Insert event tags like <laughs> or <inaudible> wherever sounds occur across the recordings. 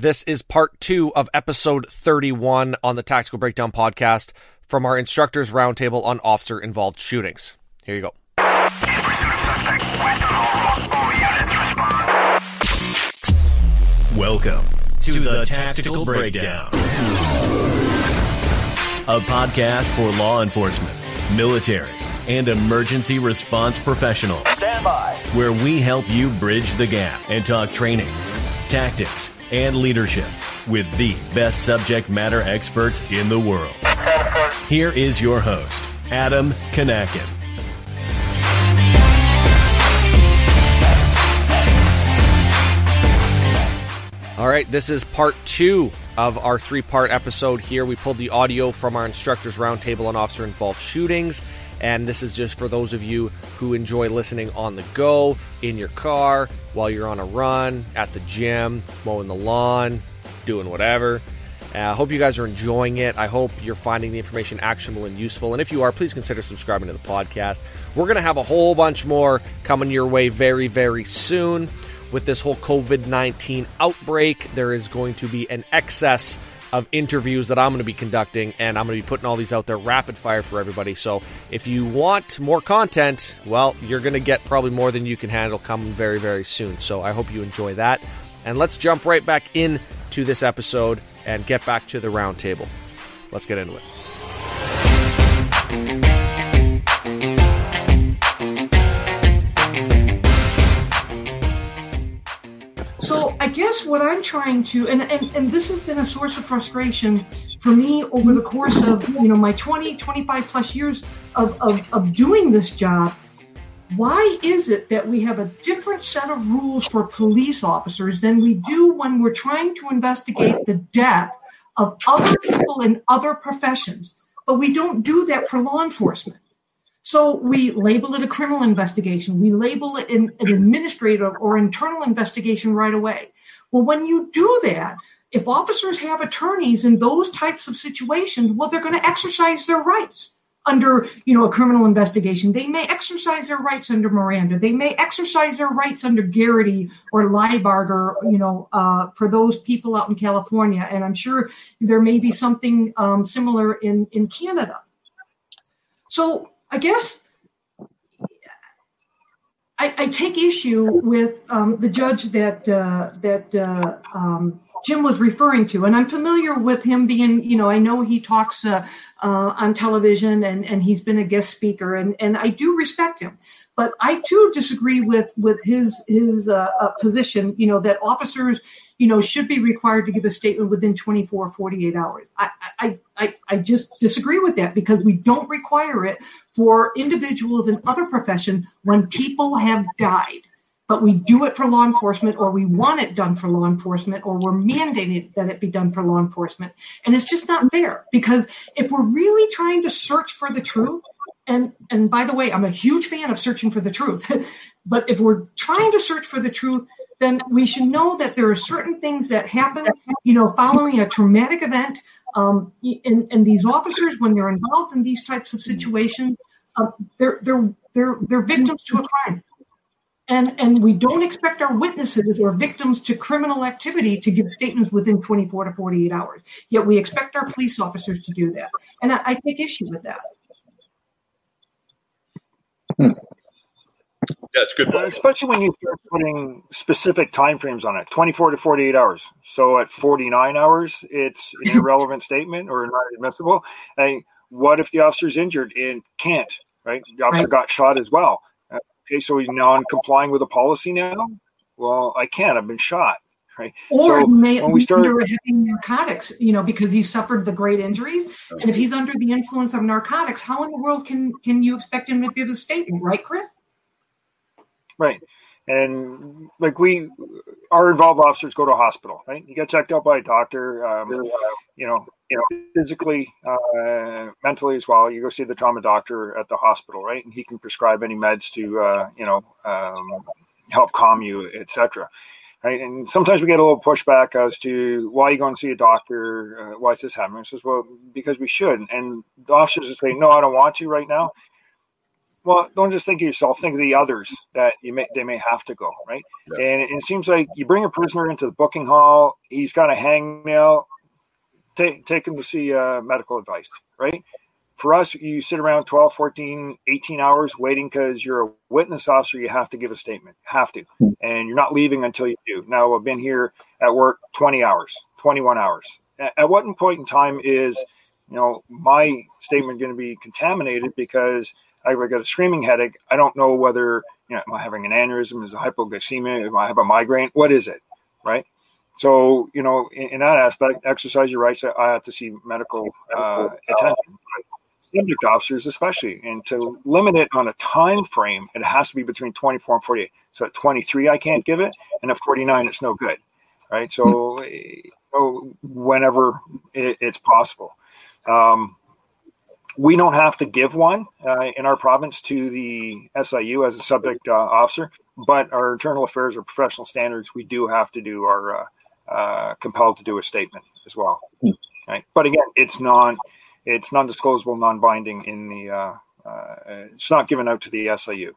This is part two of episode 31 on the Tactical Breakdown podcast from our instructors roundtable on officer involved shootings. Here you go. Welcome to the Tactical Breakdown, a podcast for law enforcement, military, and emergency response professionals. Stand by. Where we help you bridge the gap and talk training, tactics, and leadership with the best subject matter experts in the world. Here is your host, Adam Kinakin. All right, this is part two of our three part episode here. We pulled the audio from our instructors roundtable on officer involved shootings. And this is just for those of you who enjoy listening on the go, in your car, while you're on a run, at the gym, mowing the lawn, doing whatever. I uh, hope you guys are enjoying it. I hope you're finding the information actionable and useful. And if you are, please consider subscribing to the podcast. We're going to have a whole bunch more coming your way very, very soon with this whole COVID 19 outbreak, there is going to be an excess of interviews that I'm going to be conducting, and I'm going to be putting all these out there rapid fire for everybody. So if you want more content, well, you're going to get probably more than you can handle coming very, very soon. So I hope you enjoy that. And let's jump right back into this episode and get back to the roundtable. Let's get into it. Guess what I'm trying to, and, and, and this has been a source of frustration for me over the course of, you know, my 20, 25 plus years of, of, of doing this job. Why is it that we have a different set of rules for police officers than we do when we're trying to investigate the death of other people in other professions? But we don't do that for law enforcement. So we label it a criminal investigation. We label it an, an administrative or internal investigation right away. Well, when you do that, if officers have attorneys in those types of situations, well, they're going to exercise their rights under, you know, a criminal investigation. They may exercise their rights under Miranda. They may exercise their rights under Garrity or Lybarger, or, you know, uh, for those people out in California. And I'm sure there may be something um, similar in, in Canada. So I guess I, I take issue with um, the judge that uh, that uh, um, Jim was referring to, and I'm familiar with him being, you know, I know he talks uh, uh, on television and, and he's been a guest speaker, and, and I do respect him, but I too disagree with with his his uh, uh position, you know, that officers, you know, should be required to give a statement within 24, 48 hours. I I I, I just disagree with that because we don't require it for individuals in other professions when people have died but we do it for law enforcement or we want it done for law enforcement or we're mandating that it be done for law enforcement. And it's just not fair because if we're really trying to search for the truth, and and by the way, I'm a huge fan of searching for the truth. <laughs> but if we're trying to search for the truth, then we should know that there are certain things that happen, you know, following a traumatic event. Um, and, and these officers, when they're involved in these types of situations, uh, they're they're they're they're victims to a crime and and we don't expect our witnesses or victims to criminal activity to give statements within 24 to 48 hours yet we expect our police officers to do that and i, I take issue with that hmm. Yeah, it's good. Uh, especially when you start putting specific time frames on it 24 to 48 hours. So at 49 hours, it's an <laughs> irrelevant statement or not admissible. And what if the officer's injured and can't, right? The officer right. got shot as well. Okay, so he's non-complying with the policy now. Well, I can't. I've been shot. Right. Or so may when we start under having narcotics, you know, because he suffered the great injuries. And if he's under the influence of narcotics, how in the world can can you expect him to give a statement, right, Chris? Right. And like we, our involved officers go to a hospital, right? You get checked out by a doctor, um, you know, you know, physically, uh, mentally as well. You go see the trauma doctor at the hospital, right? And he can prescribe any meds to, uh, you know, um, help calm you, etc. Right? And sometimes we get a little pushback as to why you go and see a doctor. Uh, why is this happening? I says, well, because we should. And the officers are saying, no, I don't want to right now. Well, don't just think of yourself. Think of the others that you may they may have to go right. Yeah. And it, it seems like you bring a prisoner into the booking hall. He's got a hangnail. Take take him to see uh, medical advice, right? For us, you sit around 12, 14, 18 hours waiting because you're a witness officer. You have to give a statement, have to, hmm. and you're not leaving until you do. Now, I've been here at work 20 hours, 21 hours. At what point in time is you know my statement going to be contaminated because I got a screaming headache. I don't know whether you know am I having an aneurysm, is it hypoglycemia, if I have a migraine, what is it, right? So you know, in, in that aspect, exercise your rights. I have to see medical uh, attention. Subject officers, especially, and to limit it on a time frame, it has to be between 24 and 48. So at 23, I can't give it, and at 49, it's no good, right? So, so whenever it, it's possible. Um, we don't have to give one uh, in our province to the SIU as a subject uh, officer, but our internal affairs or professional standards, we do have to do our uh, uh compelled to do a statement as well. Hmm. Right, but again, it's non, it's non-disclosable, non-binding in the. Uh, uh, it's not given out to the SIU.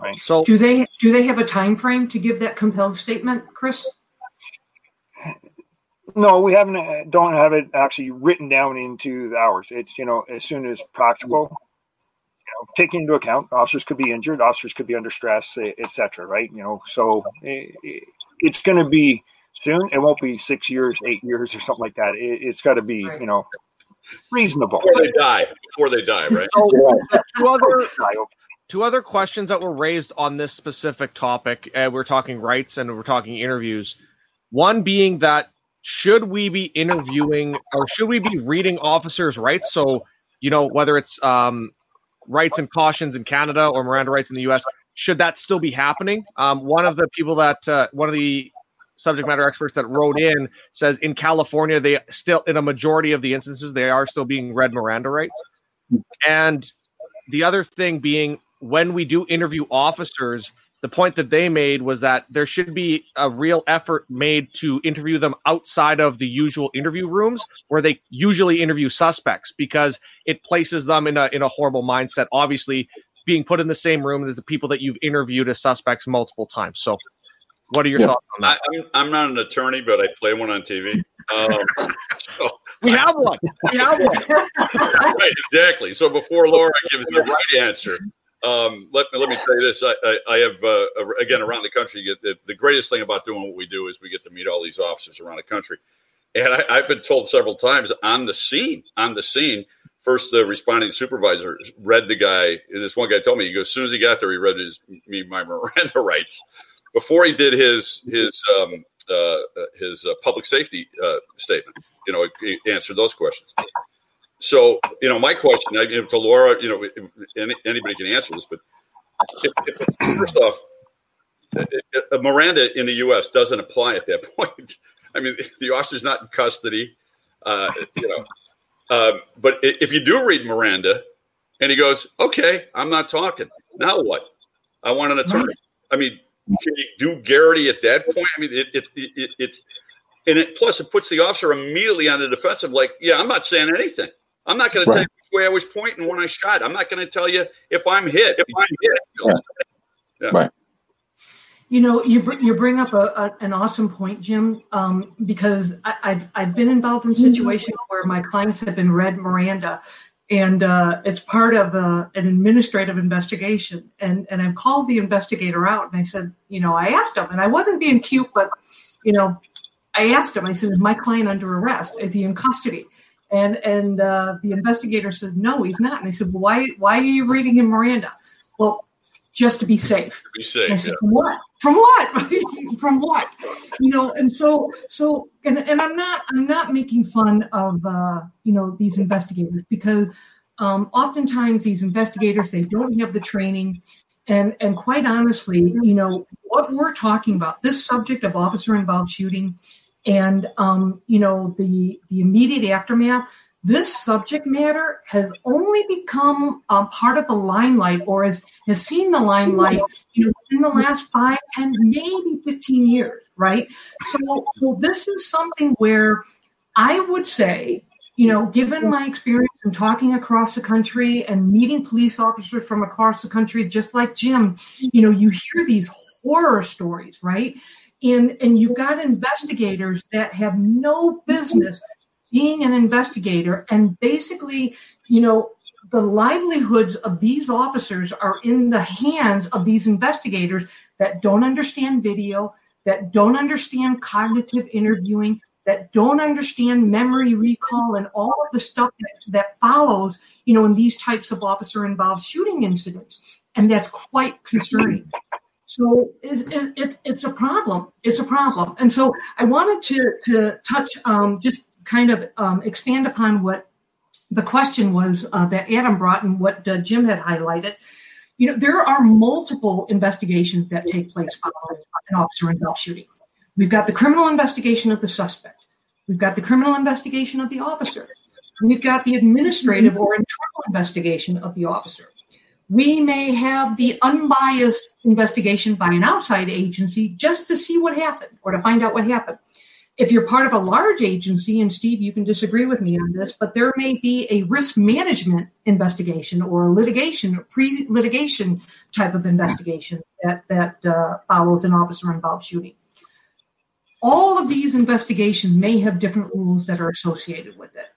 Right. So, do they do they have a time frame to give that compelled statement, Chris? No, we haven't. Uh, don't have it actually written down into the hours. It's you know as soon as practical. You know, taking into account officers could be injured, officers could be under stress, etc. Right? You know, so it, it's going to be soon. It won't be six years, eight years, or something like that. It, has got to be you know reasonable before they die. Before they die, right? So, <laughs> two other two other questions that were raised on this specific topic. Uh, we're talking rights and we're talking interviews. One being that should we be interviewing or should we be reading officers' rights? So, you know, whether it's um, rights and cautions in Canada or Miranda rights in the U.S., should that still be happening? Um, one of the people that uh, one of the subject matter experts that wrote in says in California they still in a majority of the instances they are still being read Miranda rights. And the other thing being when we do interview officers, the point that they made was that there should be a real effort made to interview them outside of the usual interview rooms where they usually interview suspects because it places them in a in a horrible mindset. Obviously being put in the same room as the people that you've interviewed as suspects multiple times. So what are your yeah. thoughts on that? I, am I'm not an attorney but i play one on tv um, <laughs> so we have one. We have one. <laughs> Right exactly. So before laura gives the right answer um, let, let me tell you this. I, I, I have, uh, again, around the country, the, the, greatest thing about doing what we do is we get to meet all these officers around the country. And I, have been told several times on the scene, on the scene, first the responding supervisor read the guy. This one guy told me, he goes, as soon as he got there, he read his, me my <laughs> Miranda rights. Before he did his, his, um, uh, his uh, public safety uh, statement, you know, he answered those questions. So, you know, my question I, to Laura, you know, any, anybody can answer this, but if, if, first off, Miranda in the U.S. doesn't apply at that <laughs> point. I mean, the officer's not in custody, uh, you know. Um, but if you do read Miranda, and he goes, "Okay, I'm not talking. Now what? I want an attorney." I mean, can you do Garrity at that point? I mean, it, it, it, it's and it plus it puts the officer immediately on the defensive. Like, yeah, I'm not saying anything. I'm not going right. to tell you which way I was pointing when I shot. I'm not going to tell you if I'm hit. If I'm hit, yeah. Yeah. right. You know, you br- you bring up a, a, an awesome point, Jim, um, because I, have I've been involved in situations where my clients have been read Miranda, and uh, it's part of a, uh, an administrative investigation. And and I called the investigator out, and I said, you know, I asked him, and I wasn't being cute, but you know, I asked him. I said, "Is my client under arrest? Is he in custody?" And and uh, the investigator says, no, he's not. And I said, well, why why are you reading him Miranda? Well, just to be safe. To be safe. Said, yeah. From what? From what? <laughs> From what? You know, and so so and, and I'm not I'm not making fun of uh, you know these investigators because um, oftentimes these investigators they don't have the training and and quite honestly, you know, what we're talking about, this subject of officer involved shooting and um, you know the the immediate aftermath this subject matter has only become um, part of the limelight or has, has seen the limelight you know in the last five, ten, maybe 15 years right so, so this is something where i would say you know, given my experience in talking across the country and meeting police officers from across the country, just like Jim, you know, you hear these horror stories, right? And and you've got investigators that have no business being an investigator, and basically, you know, the livelihoods of these officers are in the hands of these investigators that don't understand video, that don't understand cognitive interviewing, that don't understand memory recall and all of the stuff that, that follows, you know, in these types of officer involved shooting incidents. And that's quite concerning. So it's, it's, it's a problem. It's a problem. And so I wanted to, to touch, um, just kind of um, expand upon what the question was uh, that Adam brought and what uh, Jim had highlighted. You know, there are multiple investigations that take place following an officer involved shooting. We've got the criminal investigation of the suspect. We've got the criminal investigation of the officer. We've got the administrative or internal investigation of the officer. We may have the unbiased investigation by an outside agency just to see what happened or to find out what happened. If you're part of a large agency, and Steve, you can disagree with me on this, but there may be a risk management investigation or a litigation, pre litigation type of investigation that, that uh, follows an officer involved shooting all of these investigations may have different rules that are associated with it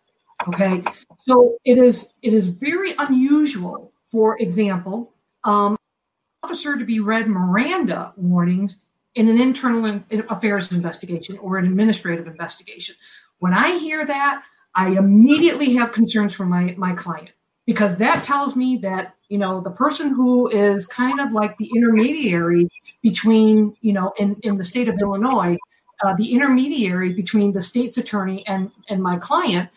okay so it is it is very unusual for example um, officer to be read miranda warnings in an internal affairs investigation or an administrative investigation. When i hear that i immediately have concerns for my my client because that tells me that you know the person who is kind of like the intermediary between you know in in the state of illinois uh, the intermediary between the state's attorney and and my client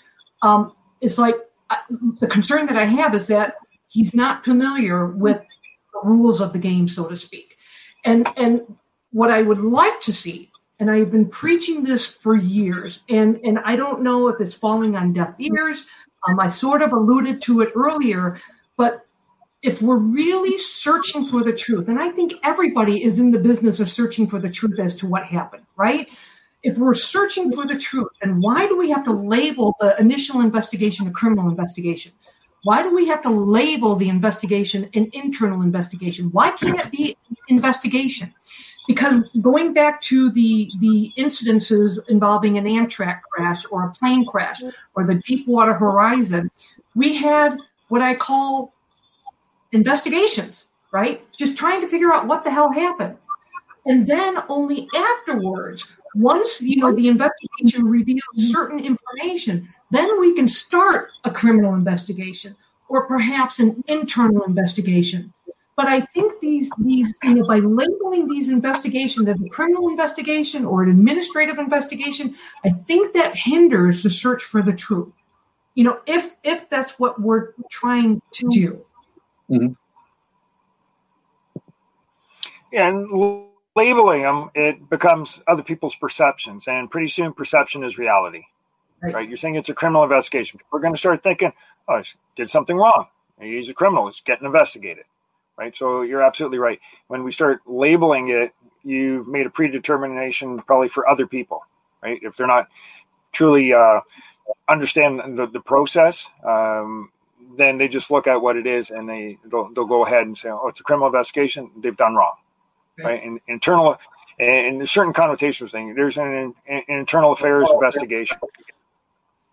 um, is like uh, the concern that I have is that he's not familiar with the rules of the game, so to speak. And and what I would like to see, and I've been preaching this for years, and and I don't know if it's falling on deaf ears. Um, I sort of alluded to it earlier, but if we're really searching for the truth, and I think everybody is in the business of searching for the truth as to what happened, right? If we're searching for the truth, then why do we have to label the initial investigation a criminal investigation? Why do we have to label the investigation an internal investigation? Why can't it be investigation? Because going back to the the incidences involving an Amtrak crash or a plane crash or the Deepwater Horizon, we had what I call investigations, right? Just trying to figure out what the hell happened. And then only afterwards, once you know the investigation <laughs> reveals certain information, then we can start a criminal investigation or perhaps an internal investigation. But I think these these you know by labeling these investigations as a criminal investigation or an administrative investigation, I think that hinders the search for the truth. You know, if if that's what we're trying to do. Mm-hmm. And labeling them, it becomes other people's perceptions, and pretty soon perception is reality. Right? right? You're saying it's a criminal investigation. We're going to start thinking, oh, I did something wrong. He's a criminal. He's getting investigated. Right. So you're absolutely right. When we start labeling it, you've made a predetermination probably for other people. Right. If they're not truly uh, understand the, the process, um, then they just look at what it is and they they'll, they'll go ahead and say, "Oh, it's a criminal investigation. They've done wrong." Right? right? And internal and certain connotations thing. There's an, an, internal affairs investigation.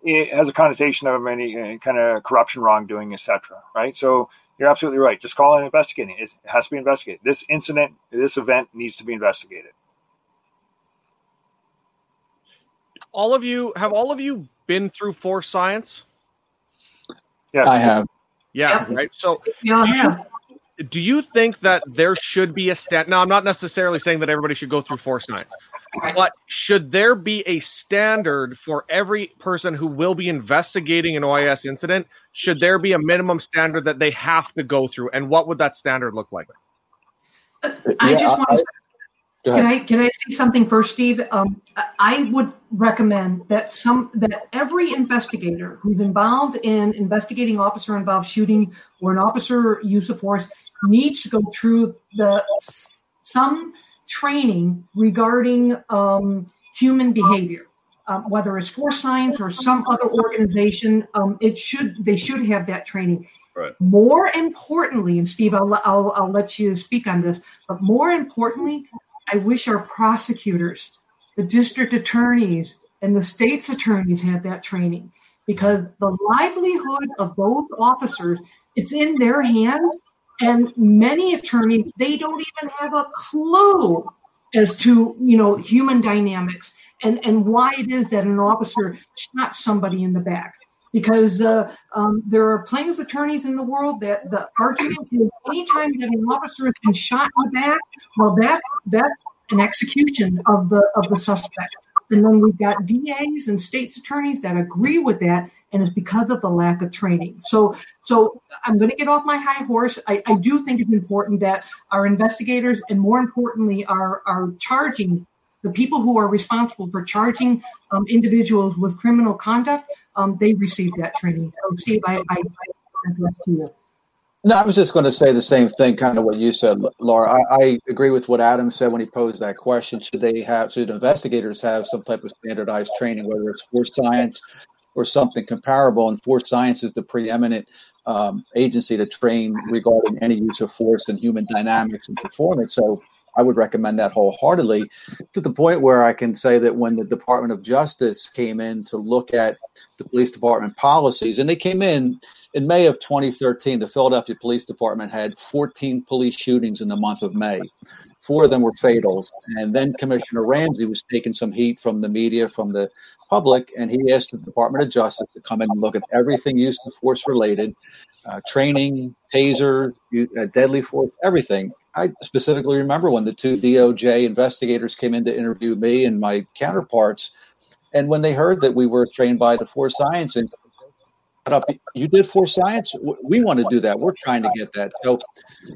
It has a connotation of any uh, kind of corruption, wrongdoing, etc. Right? So you're absolutely right. Just call it investigating. It has to be investigated. This incident, this event needs to be investigated. All of you have all of you been through force science? Yes, I have. Yeah, right. So, yeah, do you think that there should be a stat? Now, I'm not necessarily saying that everybody should go through force science, but should there be a standard for every person who will be investigating an OIS incident? Should there be a minimum standard that they have to go through, and what would that standard look like? I yeah, just want to can I can I say something first, Steve? Um, I would recommend that some that every investigator who's involved in investigating officer involved shooting or an officer use of force needs to go through the some training regarding um, human behavior. um, whether it's Force Science or some other organization, um, it should they should have that training. Right. More importantly, and Steve, I'll, I'll, I'll let you speak on this, but more importantly, I wish our prosecutors, the district attorneys, and the state's attorneys had that training because the livelihood of those officers it's in their hands and many attorneys they don't even have a clue as to you know human dynamics and and why it is that an officer shot somebody in the back. Because uh, um, there are plaintiffs attorneys in the world that the argument is anytime that an officer has been shot in the back well that's that's an execution of the of the suspect and then we've got DAs and states attorneys that agree with that, and it's because of the lack of training. So, so I'm going to get off my high horse. I, I do think it's important that our investigators, and more importantly, our our charging the people who are responsible for charging um, individuals with criminal conduct, um, they receive that training. So, Steve, I, I, I to you. No, I was just going to say the same thing, kind of what you said, Laura. I, I, agree with what Adam said when he posed that question. Should they have, should investigators have some type of standardized training, whether it's force science or something comparable? And force science is the preeminent um, agency to train regarding any use of force and human dynamics and performance. So I would recommend that wholeheartedly to the point where I can say that when the Department of Justice came in to look at the police department policies, and they came in in May of 2013, the Philadelphia Police Department had 14 police shootings in the month of May. Four of them were fatals. And then Commissioner Ramsey was taking some heat from the media, from the public, and he asked the Department of Justice to come in and look at everything use of force related uh, training, taser, uh, deadly force, everything. I specifically remember when the two DOJ investigators came in to interview me and my counterparts. And when they heard that we were trained by the Force Science up. You did Force Science. We want to do that. We're trying to get that. So,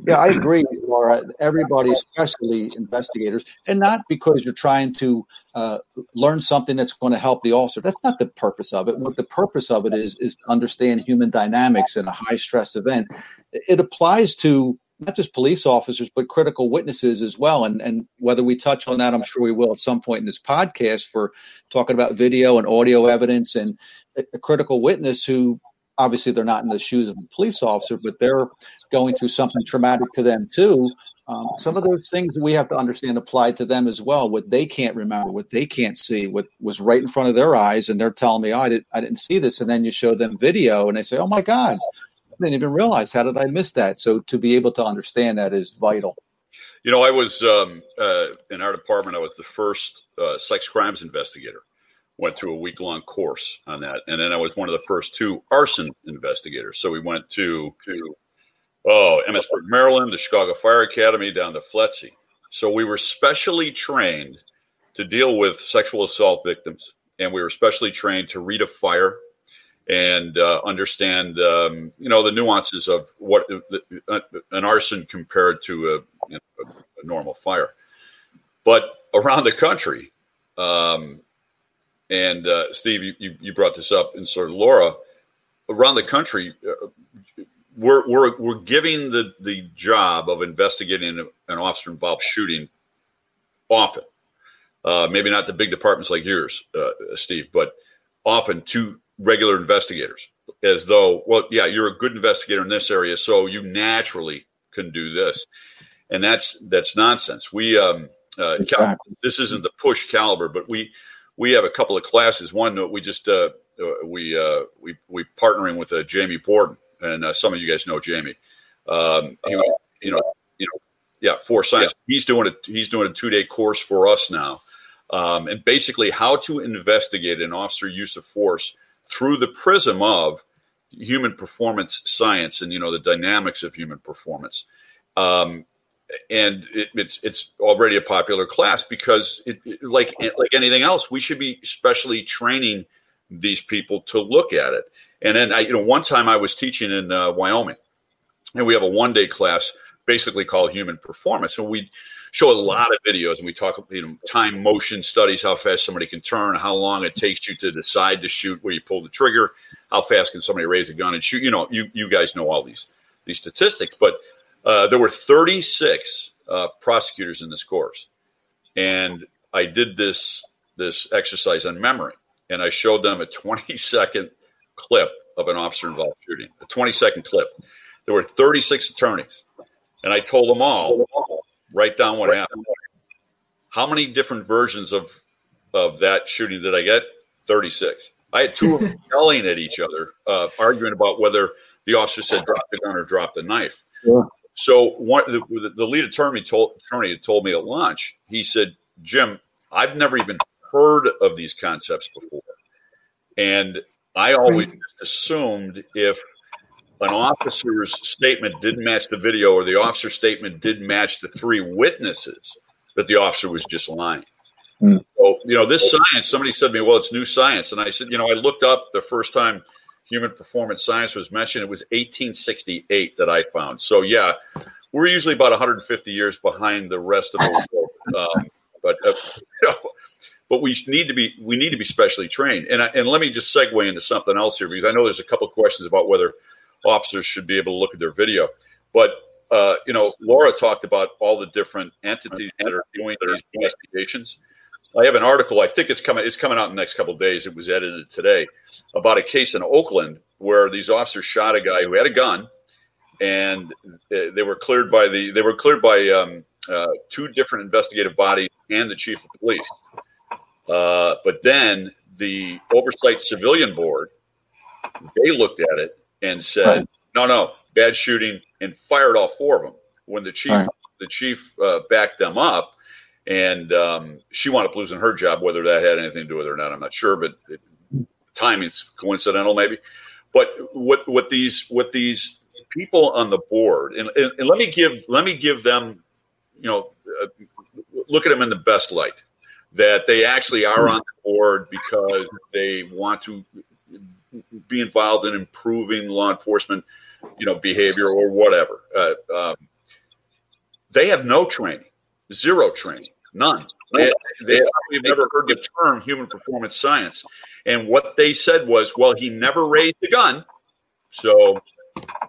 yeah, I agree, Laura. Everybody, especially investigators, and not because you're trying to uh, learn something that's going to help the officer. That's not the purpose of it. What the purpose of it is is to understand human dynamics in a high stress event. It applies to not just police officers, but critical witnesses as well. And, and whether we touch on that, I'm sure we will at some point in this podcast for talking about video and audio evidence and a critical witness who obviously they're not in the shoes of a police officer, but they're going through something traumatic to them too. Um, some of those things we have to understand apply to them as well. What they can't remember, what they can't see, what was right in front of their eyes, and they're telling me, "Oh, I didn't, I didn't see this," and then you show them video, and they say, "Oh my God, I didn't even realize. How did I miss that?" So to be able to understand that is vital. You know, I was um, uh, in our department. I was the first uh, sex crimes investigator went through a week long course on that. And then I was one of the first two arson investigators. So we went to, oh, Emmitsburg, Maryland, the Chicago Fire Academy down to FLETC. So we were specially trained to deal with sexual assault victims. And we were specially trained to read a fire and uh, understand, um, you know, the nuances of what uh, an arson compared to a, you know, a, normal fire. But around the country, um, and uh, Steve, you, you brought this up, and sort of Laura, around the country, uh, we're, we're, we're giving the, the job of investigating an officer involved shooting often. Uh, maybe not the big departments like yours, uh, Steve, but often to regular investigators, as though, well, yeah, you're a good investigator in this area, so you naturally can do this, and that's that's nonsense. We um, uh, exactly. this isn't the push Calibre, but we we have a couple of classes. One we just uh, uh, we uh, we we partnering with uh, Jamie Borden, and uh, some of you guys know Jamie. Um, he, you know, you know, yeah, Force Science. Yeah. He's doing a he's doing a two day course for us now, um, and basically how to investigate an officer use of force through the prism of human performance science and you know the dynamics of human performance. Um, and it, it's it's already a popular class because it, it, like like anything else, we should be specially training these people to look at it. And then I, you know, one time I was teaching in uh, Wyoming, and we have a one day class basically called human performance, and we show a lot of videos and we talk you know time motion studies, how fast somebody can turn, how long it takes you to decide to shoot, where you pull the trigger, how fast can somebody raise a gun and shoot. You know, you you guys know all these these statistics, but uh, there were 36 uh, prosecutors in this course, and I did this this exercise on memory. and I showed them a 20 second clip of an officer involved shooting, a 20 second clip. There were 36 attorneys, and I told them all, write down what happened. How many different versions of of that shooting did I get? 36. I had two of them <laughs> yelling at each other, uh, arguing about whether the officer said drop the gun or drop the knife. Yeah. So one, the, the lead attorney told attorney told me at lunch. He said, "Jim, I've never even heard of these concepts before, and I always assumed if an officer's statement didn't match the video or the officer's statement didn't match the three witnesses, that the officer was just lying." Mm. So, you know, this science, somebody said to me, well, it's new science. And I said, you know, I looked up the first time human performance science was mentioned. It was 1868 that I found. So, yeah, we're usually about 150 years behind the rest of the world. <laughs> Um, but, uh, you know, but we need to be we need to be specially trained. And I, and let me just segue into something else here because I know there's a couple questions about whether officers should be able to look at their video. But uh, you know, Laura talked about all the different entities that are doing these investigations. I have an article. I think it's coming. It's coming out in the next couple of days. It was edited today about a case in Oakland where these officers shot a guy who had a gun, and they were cleared by the they were cleared by um, uh, two different investigative bodies and the chief of police. Uh, but then the oversight civilian board they looked at it and said, "No, no, bad shooting," and fired all four of them. When the chief right. the chief uh, backed them up, and um, she wound up losing her job. Whether that had anything to do with it or not, I'm not sure. But it, timing's coincidental, maybe. But what what these what these people on the board and, and, and let me give let me give them, you know, uh, look at them in the best light that they actually are on the board because they want to be involved in improving law enforcement, you know, behavior or whatever. Uh, um, they have no training, zero training. None. They, they have never heard the term human performance science. And what they said was, well, he never raised the gun, so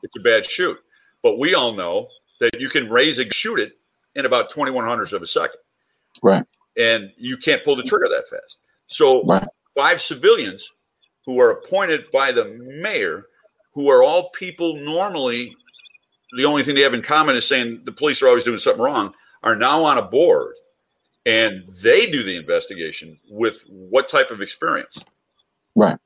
it's a bad shoot. But we all know that you can raise and shoot it in about 21 hundredths of a second. Right. And you can't pull the trigger that fast. So right. five civilians who are appointed by the mayor, who are all people normally, the only thing they have in common is saying the police are always doing something wrong, are now on a board and they do the investigation with what type of experience right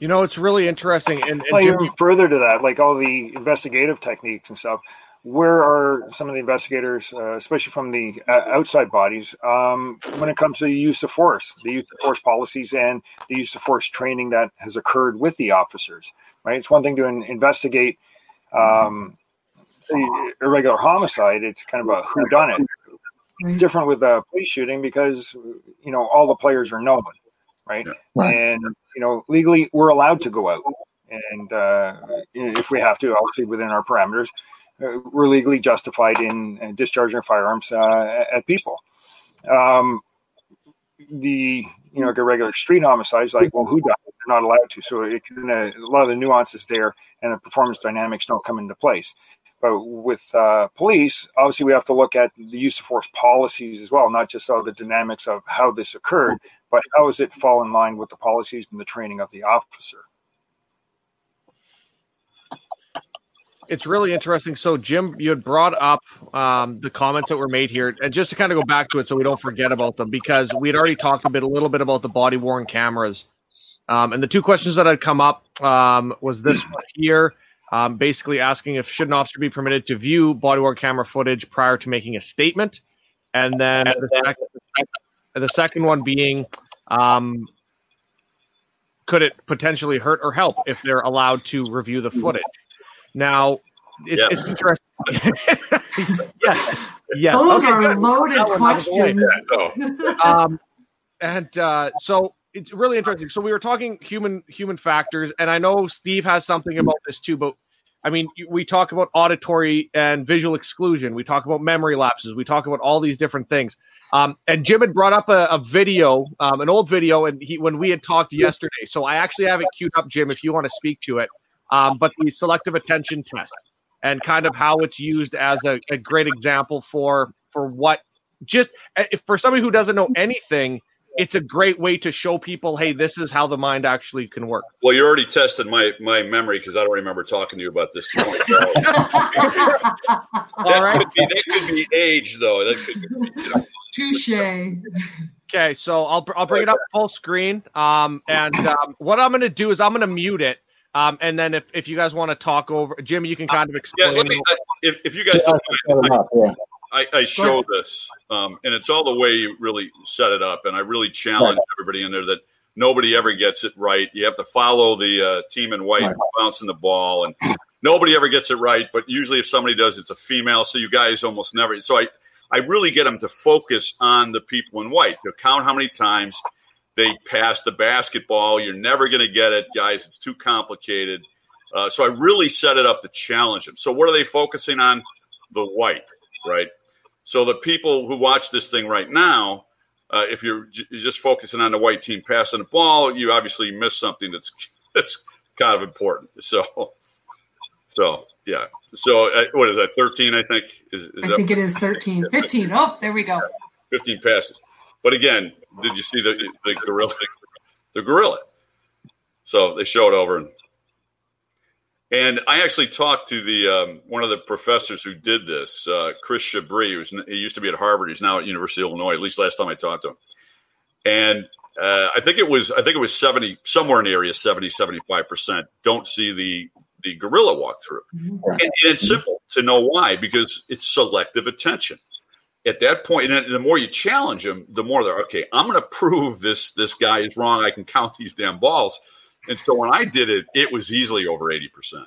you know it's really interesting and, and well, even further to that like all the investigative techniques and stuff where are some of the investigators, uh, especially from the uh, outside bodies, um, when it comes to the use of force, the use of force policies, and the use of force training that has occurred with the officers? Right, it's one thing to investigate um, irregular homicide, it's kind of a who done it. Right. Different with a police shooting because you know all the players are known, right? right? And you know legally we're allowed to go out, and uh, if we have to, obviously within our parameters, uh, we're legally justified in uh, discharging firearms uh, at people. Um, the you know irregular street homicides, like well, who done it? They're not allowed to, so it can, uh, a lot of the nuances there and the performance dynamics don't come into place. But with uh, police, obviously, we have to look at the use of force policies as well, not just all the dynamics of how this occurred, but how does it fall in line with the policies and the training of the officer. It's really interesting. So, Jim, you had brought up um, the comments that were made here, and just to kind of go back to it, so we don't forget about them, because we had already talked a bit, a little bit about the body worn cameras, um, and the two questions that had come up um, was this one here um, basically asking if should an officer be permitted to view body worn camera footage prior to making a statement, and then the, second, the second one being um, could it potentially hurt or help if they're allowed to review the footage? Now, it's, yeah. it's interesting. <laughs> yes, yes. Those okay, are good. loaded questions. um, and uh, so it's really interesting. So we were talking human human factors, and I know Steve has something about this too. But I mean, we talk about auditory and visual exclusion. We talk about memory lapses. We talk about all these different things. Um, and Jim had brought up a, a video, um, an old video, and he when we had talked yesterday. So I actually have it queued up, Jim, if you want to speak to it. Um, but the selective attention test and kind of how it's used as a, a great example for for what just eh, for somebody who doesn't know anything, it's a great way to show people, hey, this is how the mind actually can work. Well, you already tested my my memory because I don't remember talking to you about this. <laughs> that, right. could be, that could be age, though. That could be, you know. Touche. Okay, so I'll I'll bring it up full screen. Um, and um, what I'm going to do is I'm going to mute it. Um, and then if, if you guys want to talk over, Jimmy, you can kind of explain. Yeah, let me, if, if you guys don't mind, I, I show this, um, and it's all the way you really set it up. And I really challenge right. everybody in there that nobody ever gets it right. You have to follow the uh, team in white right. bouncing the ball, and nobody ever gets it right. But usually, if somebody does, it's a female. So you guys almost never. So I, I really get them to focus on the people in white. To count how many times they pass the basketball. You're never going to get it, guys. It's too complicated. Uh, so I really set it up to challenge them. So what are they focusing on? The white, right? So the people who watch this thing right now, uh, if you're, j- just focusing on the white team passing the ball, you obviously miss something that's <laughs> that's kind of important. So, so yeah. So uh, what is that? Thirteen, I think. Is, is I that think it is 13. 15. Oh, there we go. Fifteen passes. But again, did you see the the gorilla? The gorilla. So they showed over and and I actually talked to the um, one of the professors who did this, uh, Chris Chabris. Who's, he used to be at Harvard. He's now at University of Illinois. At least last time I talked to him. And uh, I think it was I think it was seventy somewhere in the area 70 75 percent don't see the the gorilla walk through, mm-hmm. and, and, it's simple to know why because it's selective attention. At that point, and the more you challenge them, the more they're okay. I'm going to prove this this guy is wrong. I can count these damn balls. And so when I did it, it was easily over 80%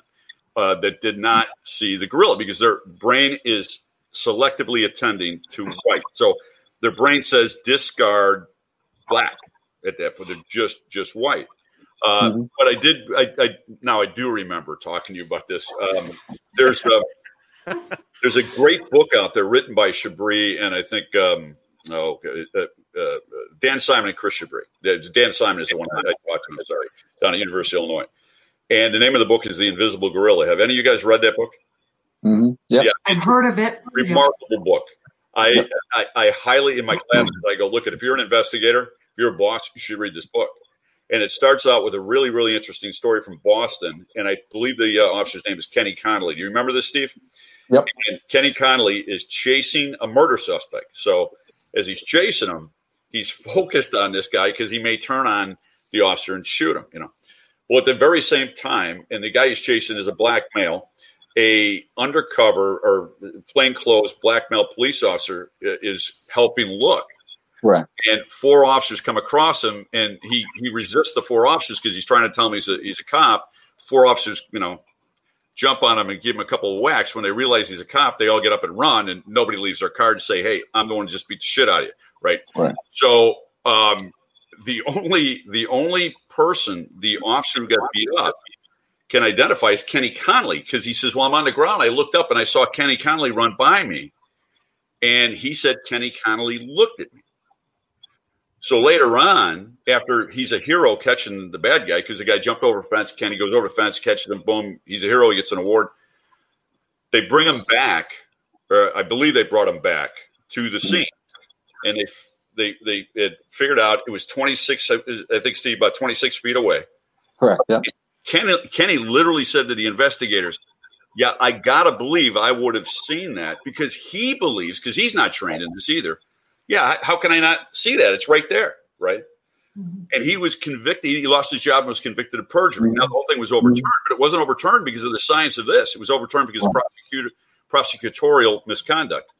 uh, that did not see the gorilla because their brain is selectively attending to white. So their brain says discard black at that point. They're just just white. Uh, mm-hmm. But I did. I, I, now I do remember talking to you about this. Um, there's a there's a great book out there written by Chabris and I think um, oh uh, uh, Dan Simon and Chris Chabris. Dan Simon is the one that I talked to. I'm sorry, down at University of Illinois. And the name of the book is The Invisible Gorilla. Have any of you guys read that book? Mm-hmm. Yep. Yeah, I've heard of it. Remarkable yeah. book. I, yep. I, I highly in my classes I go look at if you're an investigator, if you're a boss, you should read this book. And it starts out with a really really interesting story from Boston, and I believe the uh, officer's name is Kenny Connolly. Do you remember this, Steve? Yep. And Kenny Connolly is chasing a murder suspect. So as he's chasing him, he's focused on this guy because he may turn on the officer and shoot him. You know. Well, at the very same time, and the guy he's chasing is a black male, a undercover or plainclothes black male police officer uh, is helping look. Right. And four officers come across him, and he he resists the four officers because he's trying to tell them he's a he's a cop. Four officers, you know, jump on him and give him a couple of whacks. When they realize he's a cop, they all get up and run, and nobody leaves their car to say, "Hey, I'm the one to just beat the shit out of you." Right. Right. So um, the only the only person the officer who got beat up can identify is Kenny Connolly because he says, "Well, I'm on the ground. I looked up and I saw Kenny Connolly run by me," and he said Kenny Connolly looked at me. So later on, after he's a hero catching the bad guy because the guy jumped over fence, Kenny goes over the fence, catches him, boom, he's a hero. He gets an award. They bring him back, or I believe they brought him back to the scene, and they they they had figured out it was 26 i think steve about 26 feet away. Correct yeah. Kenny, kenny literally said to the investigators yeah i gotta believe i would have seen that because he believes because he's not trained in this either yeah how can i not see that? It's right there right? Mm-hmm. and he was convicted he lost his job and was convicted of perjury. Now the whole thing was overturned mm-hmm. but it wasn't overturned because of the science of this. It was overturned because of prosecutor prosecutorial misconduct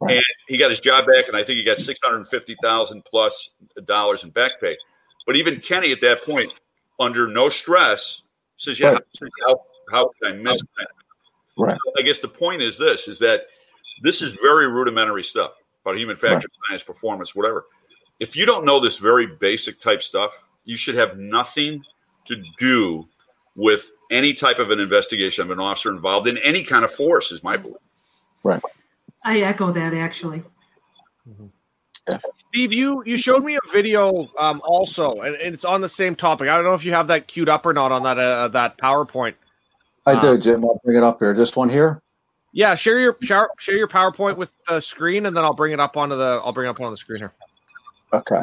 and he got his job back, and I think he got six hundred fifty thousand plus dollars in back pay. But even Kenny at that point, under no stress, says, "Yeah, right. how, how can I miss that?" Right. So I guess the point is this: is that this is very rudimentary stuff about human factor right. science, performance, whatever. If you don't know this very basic type stuff, you should have nothing to do with any type of an investigation of an officer involved in any kind of force. Is my belief. Right. I echo that actually. Mm-hmm. Steve, you you showed me a video um, also, and, and, it's on the same topic. I don't know if you have that queued up or not on that uh, that PowerPoint. I do, Jim. I'll bring it up here. This one here. Yeah, share your share, share your PowerPoint with the screen, and then I'll bring it up onto the I'll bring it up on the screen here. Okay.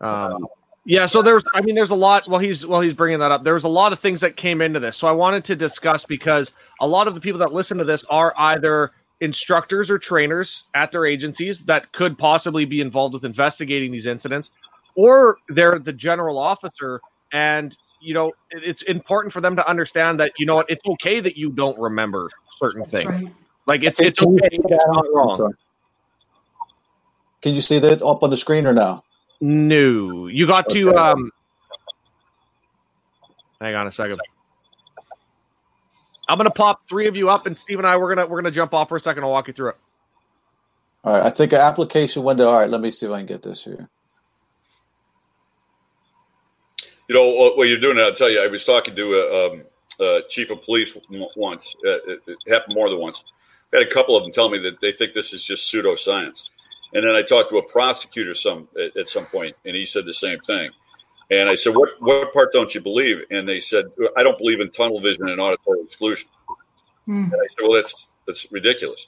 Um, yeah, so there's I mean there's a lot well he's well he's bringing that up. There's a lot of things that came into this. So I wanted to discuss because a lot of the people that listen to this are either instructors or trainers at their agencies that could possibly be involved with investigating these incidents or they're the general officer and you know it's important for them to understand that you know what it's okay that you don't remember certain things right. like it's it's okay it's not wrong can you see that up on the screen or no no you got okay. to um hang on a second i'm gonna pop three of you up and steve and i we're gonna we're gonna jump off for a second i'll walk you through it all right i think an application window all right let me see if i can get this here you know what you're doing. it, I'll tell you. I was talking to a, um, a chief of police once. Uh, it, it, happened more than once. I had a couple of them tell me that they think this is just pseudoscience. And then I talked to a prosecutor some at, at some point, and he said the same thing. And I said, "What what part don't you believe?" And they said, "I don't believe in tunnel vision and auditory exclusion." Mm. And I said, "Well, that's that's ridiculous."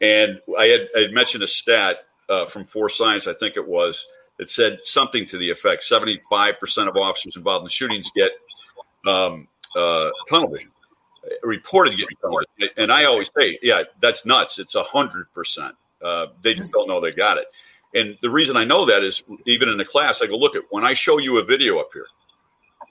And I had I had mentioned a stat uh, from Force Science, I think it was, that said something to the effect 75% of officers involved in the shootings get um, uh, tunnel vision, reported getting tunnel vision. And I always say, yeah, that's nuts. It's 100%. Uh, they just don't know they got it. And the reason I know that is even in the class, I go, look at when I show you a video up here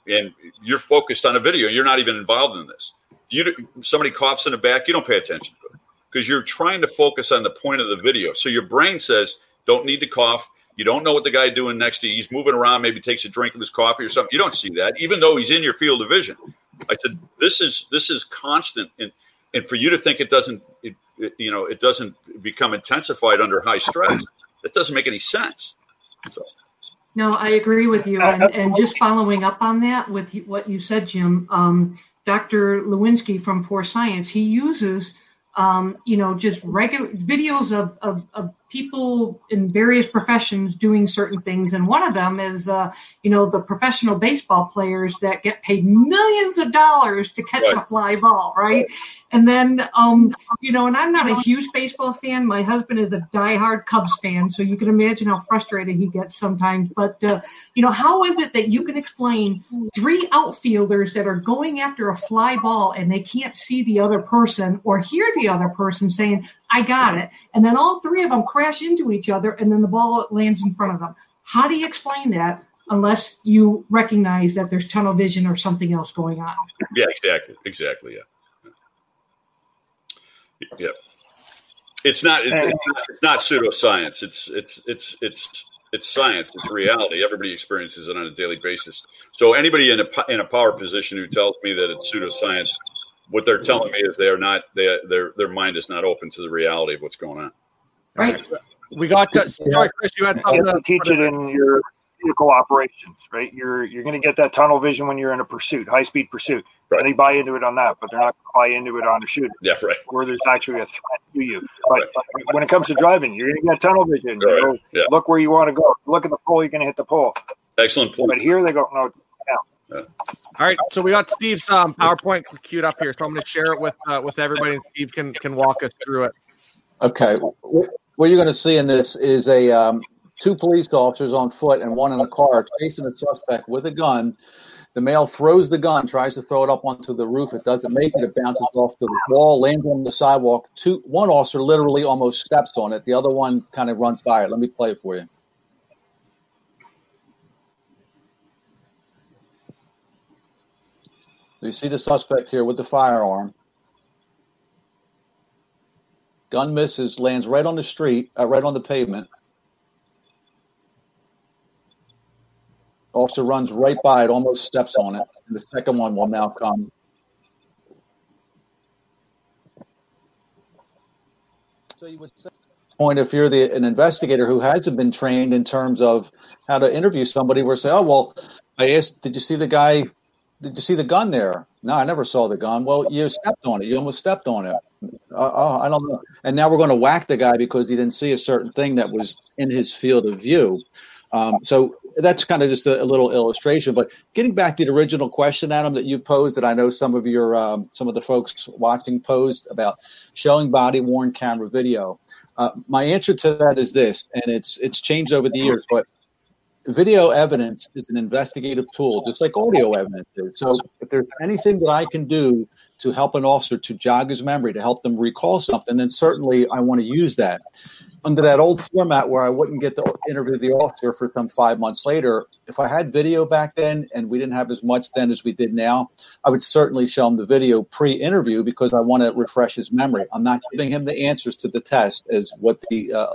and you're focused on a video, you're not even involved in this. You somebody coughs in the back, you don't pay attention to it because you're trying to focus on the point of the video. So your brain says, don't need to cough. You don't know what the guy doing next to you. He's moving around, maybe takes a drink of his coffee or something. You don't see that, even though he's in your field of vision. I said, this is this is constant, and and for you to think it doesn't, it, it, you know, it doesn't become intensified under high stress. That doesn't make any sense. So. No, I agree with you. And, and just following up on that with what you said, Jim, um, Dr. Lewinski from Force Science, he uses, um, you know, just regular videos of, of, of people in various professions doing certain things. And one of them is uh, you know the professional baseball players that get paid millions of dollars to catch right. a fly ball right? And then um, you know and i'm not a huge baseball fan. My husband is a diehard cubs fan so you can imagine how frustrated he gets sometimes. But uh, you know how is it that you can explain three outfielders that are going after a fly ball and they can't see the other person or hear the other person saying I got it. And then all three of them crash into each other and then the ball lands in front of them. How do you explain that unless you recognize that there's tunnel vision or something else going on? Yeah, exactly. Exactly. Yeah. Yeah. It's not, it's, it's not, it's not pseudoscience. It's, it's, it's, it's, it's science. It's reality. Everybody experiences it on a daily basis. So anybody in a, in a power position who tells me that it's pseudoscience what they're telling me is they are not they their their mind is not open to the reality of what's going on. Right. We got to, sorry, Chris. You had something to teach it in your vehicle operations, right? You're you're going to get that tunnel vision when you're in a pursuit, high speed pursuit. Right. And they buy into it on that, but they're not going to buy into it on a shooter. Yeah, right. Where there's actually a threat to you. But right. when it comes to driving, you're going to get tunnel vision. Right. You know, yeah. Look where you want to go. Look at the pole, you're going to hit the pole. Excellent point. But here they go, no, all right, so we got Steve's um, PowerPoint queued up here, so I'm going to share it with uh, with everybody, and Steve can can walk us through it. Okay, what you're going to see in this is a um, two police officers on foot and one in a car chasing a suspect with a gun. The male throws the gun, tries to throw it up onto the roof. It doesn't make it. It bounces off the wall, lands on the sidewalk. Two, one officer literally almost steps on it. The other one kind of runs by it. Let me play it for you. So you see the suspect here with the firearm. Gun misses, lands right on the street, uh, right on the pavement. Officer runs right by it, almost steps on it. And the second one will now come. So you would say, point if you're the an investigator who hasn't been trained in terms of how to interview somebody, we're say, oh well, I asked, did you see the guy did you see the gun there? No, I never saw the gun. Well, you stepped on it. You almost stepped on it. Uh, oh, I don't know. And now we're going to whack the guy because he didn't see a certain thing that was in his field of view. Um, so that's kind of just a, a, little illustration. But getting back to the original question, Adam, that you posed, that I know some of your um, some of the folks watching posed about showing body worn camera video. Uh, my answer to that is this, and it's it's changed over the years, but video evidence is an investigative tool, just like audio evidence is. So if there's anything that I can do to help an officer to jog his memory, to help them recall something, then certainly I want to use that. Under that old format where I wouldn't get to interview the officer for some five months later, if I had video back then and we didn't have as much then as we did now, I would certainly show him the video pre interview because I want to refresh his memory. I'm not giving him the answers to the test as what the uh,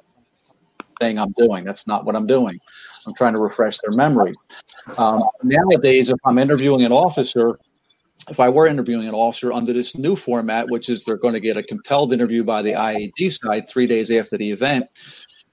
thing I'm doing. That's not what I'm doing. I'm trying to refresh their memory. Um, nowadays, if I'm interviewing an officer, if I were interviewing an officer under this new format, which is they're going to get a compelled interview by the IAD side three days after the event,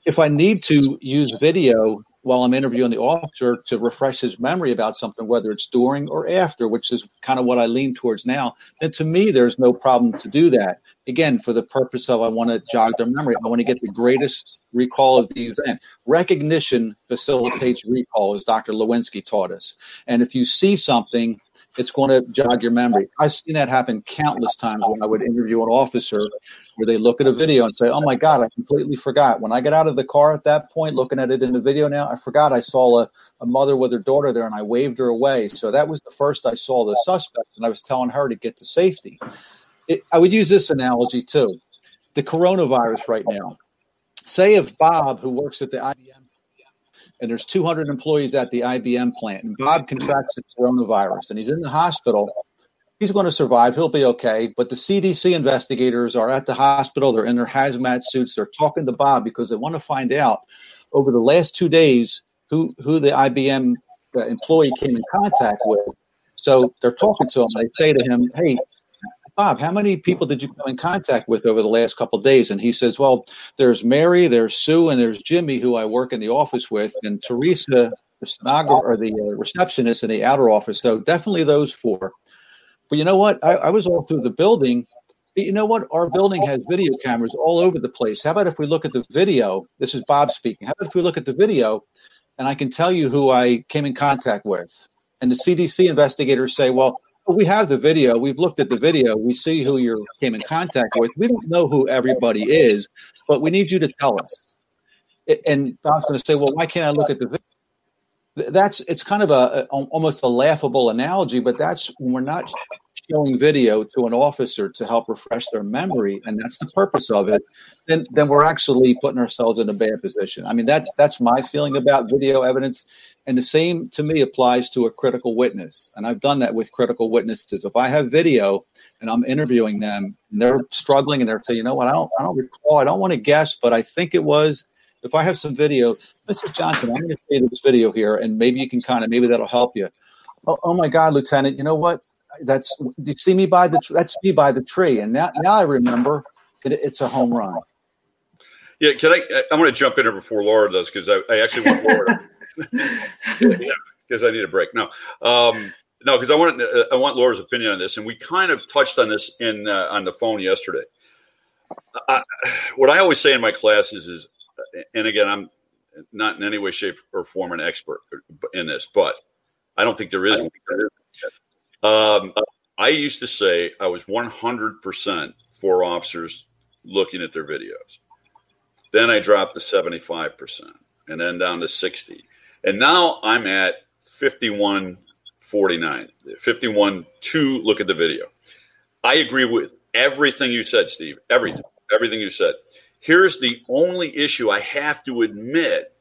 if I need to use video while I'm interviewing the officer to refresh his memory about something, whether it's during or after, which is kind of what I lean towards now, then to me, there's no problem to do that. Again, for the purpose of I want to jog their memory, I want to get the greatest recall of the event. Recognition facilitates recall, as Dr. Lewinski taught us. And if you see something it's going to jog your memory. I've seen that happen countless times when I would interview an officer where they look at a video and say, Oh my God, I completely forgot. When I get out of the car at that point, looking at it in the video now, I forgot I saw a, a mother with her daughter there and I waved her away. So that was the first I saw the suspect and I was telling her to get to safety. It, I would use this analogy too. The coronavirus right now. Say if Bob, who works at the IBM and there's 200 employees at the IBM plant, and Bob contracts the coronavirus, and he's in the hospital. He's going to survive. He'll be okay. But the CDC investigators are at the hospital. They're in their hazmat suits. They're talking to Bob because they want to find out over the last two days who who the IBM uh, employee came in contact with. So they're talking to him. They say to him, "Hey, Bob, how many people did you come in contact with over the last couple days? And he says, Well, there's Mary, there's Sue, and there's Jimmy, who I work in the office with, and Teresa, the stenographer or the uh, receptionist in the outer office. So definitely those four. But you know what? I, I was all through the building. But you know what? Our building has video cameras all over the place. How about if we look at the video? This is Bob speaking. How about if we look at the video and I can tell you who I came in contact with? And the CDC investigators say, well, we have the video. We've looked at the video. We see who you came in contact with. We don't know who everybody is, but we need you to tell us. And Don's going to say, "Well, why can't I look at the video?" That's it's kind of a, a almost a laughable analogy, but that's when we're not showing video to an officer to help refresh their memory, and that's the purpose of it. Then, then we're actually putting ourselves in a bad position. I mean, that that's my feeling about video evidence. And the same to me applies to a critical witness. And I've done that with critical witnesses. If I have video and I'm interviewing them and they're struggling and they're saying, you know what, I don't, I don't recall, I don't want to guess, but I think it was. If I have some video, Mr. Johnson, I'm going to show you this video here, and maybe you can kind of, maybe that'll help you. Oh, oh my God, Lieutenant, you know what? That's you see me by the that's me by the tree, and now now I remember it, it's a home run. Yeah, can I? I'm going to jump in here before Laura does because I, I actually want Laura. Yeah, because I need a break. No, um, no, because I want uh, I want Laura's opinion on this, and we kind of touched on this in uh, on the phone yesterday. I, what I always say in my classes is, and again, I'm not in any way, shape, or form an expert in this, but I don't think there is. Um, I used to say I was 100% for officers looking at their videos. Then I dropped to 75% and then down to 60. And now I'm at 51 49, 51 to look at the video. I agree with everything you said, Steve. Everything, everything you said. Here's the only issue I have to admit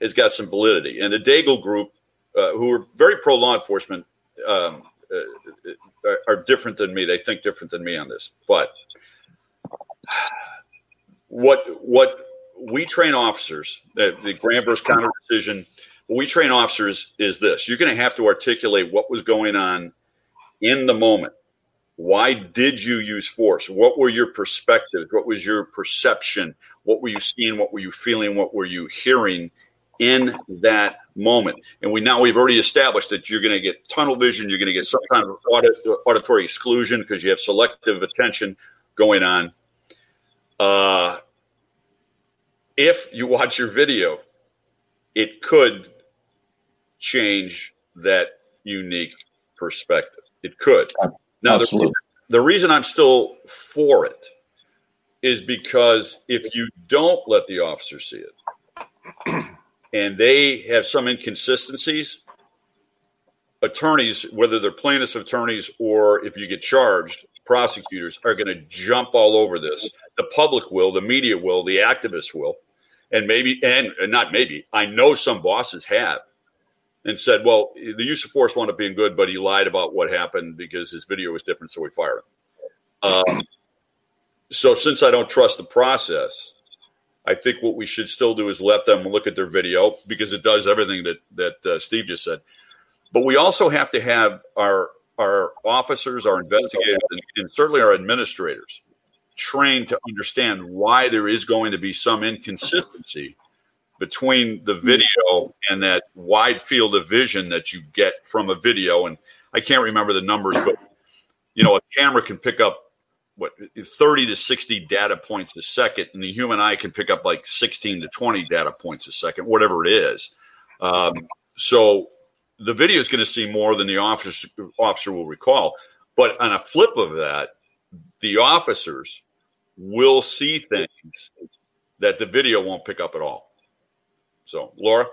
has got some validity. And the Daigle group, uh, who are very pro law enforcement, um, uh, are different than me. They think different than me on this. But what what we train officers, uh, the Graham versus Connor decision, we train officers is this you're going to have to articulate what was going on in the moment. Why did you use force? What were your perspectives? What was your perception? What were you seeing? What were you feeling? What were you hearing in that moment? And we now we've already established that you're going to get tunnel vision. You're going to get some kind of audit, auditory exclusion because you have selective attention going on. Uh, if you watch your video, it could change that unique perspective. It could. Now, the, the reason I'm still for it is because if you don't let the officer see it <clears throat> and they have some inconsistencies, attorneys, whether they're plaintiffs' attorneys or if you get charged, prosecutors are going to jump all over this. The public will, the media will, the activists will, and maybe, and, and not maybe, I know some bosses have and said, well, the use of force wound up being good, but he lied about what happened because his video was different, so we fired him. Um, so since I don't trust the process, I think what we should still do is let them look at their video because it does everything that that uh, Steve just said. But we also have to have our our officers, our investigators, and, and certainly our administrators trained to understand why there is going to be some inconsistency between the video and that wide field of vision that you get from a video. And I can't remember the numbers, but you know, a camera can pick up what 30 to 60 data points a second, and the human eye can pick up like 16 to 20 data points a second, whatever it is. Um, so the video is going to see more than the officer officer will recall. But on a flip of that, the officers will see things that the video won't pick up at all. So, Laura.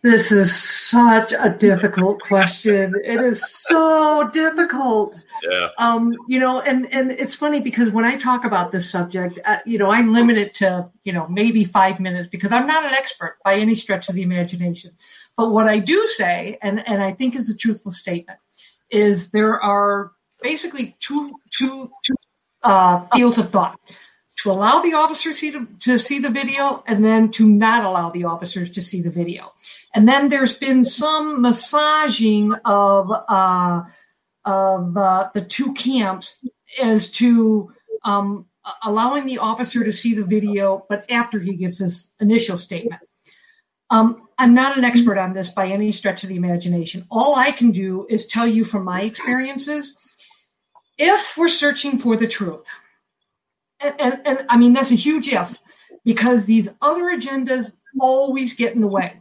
This is such a difficult question. It is so difficult. Yeah. Um, you know, and and it's funny because when I talk about this subject, uh, you know, I limit it to you know maybe five minutes because I'm not an expert by any stretch of the imagination. But what I do say, and and I think is a truthful statement, is there are basically two two two uh, fields of thought to allow the officers see to, to, see the video and then to not allow the officers to see the video. And then there's been some massaging of uh, of uh, the two camps as to um, allowing the officer to see the video, but after he gives his initial statement. Um, I'm not an expert on this by any stretch of the imagination. All I can do is tell you from my experiences. If we're searching for the truth, and, and, I mean, that's a huge if because these other agendas always get in the way.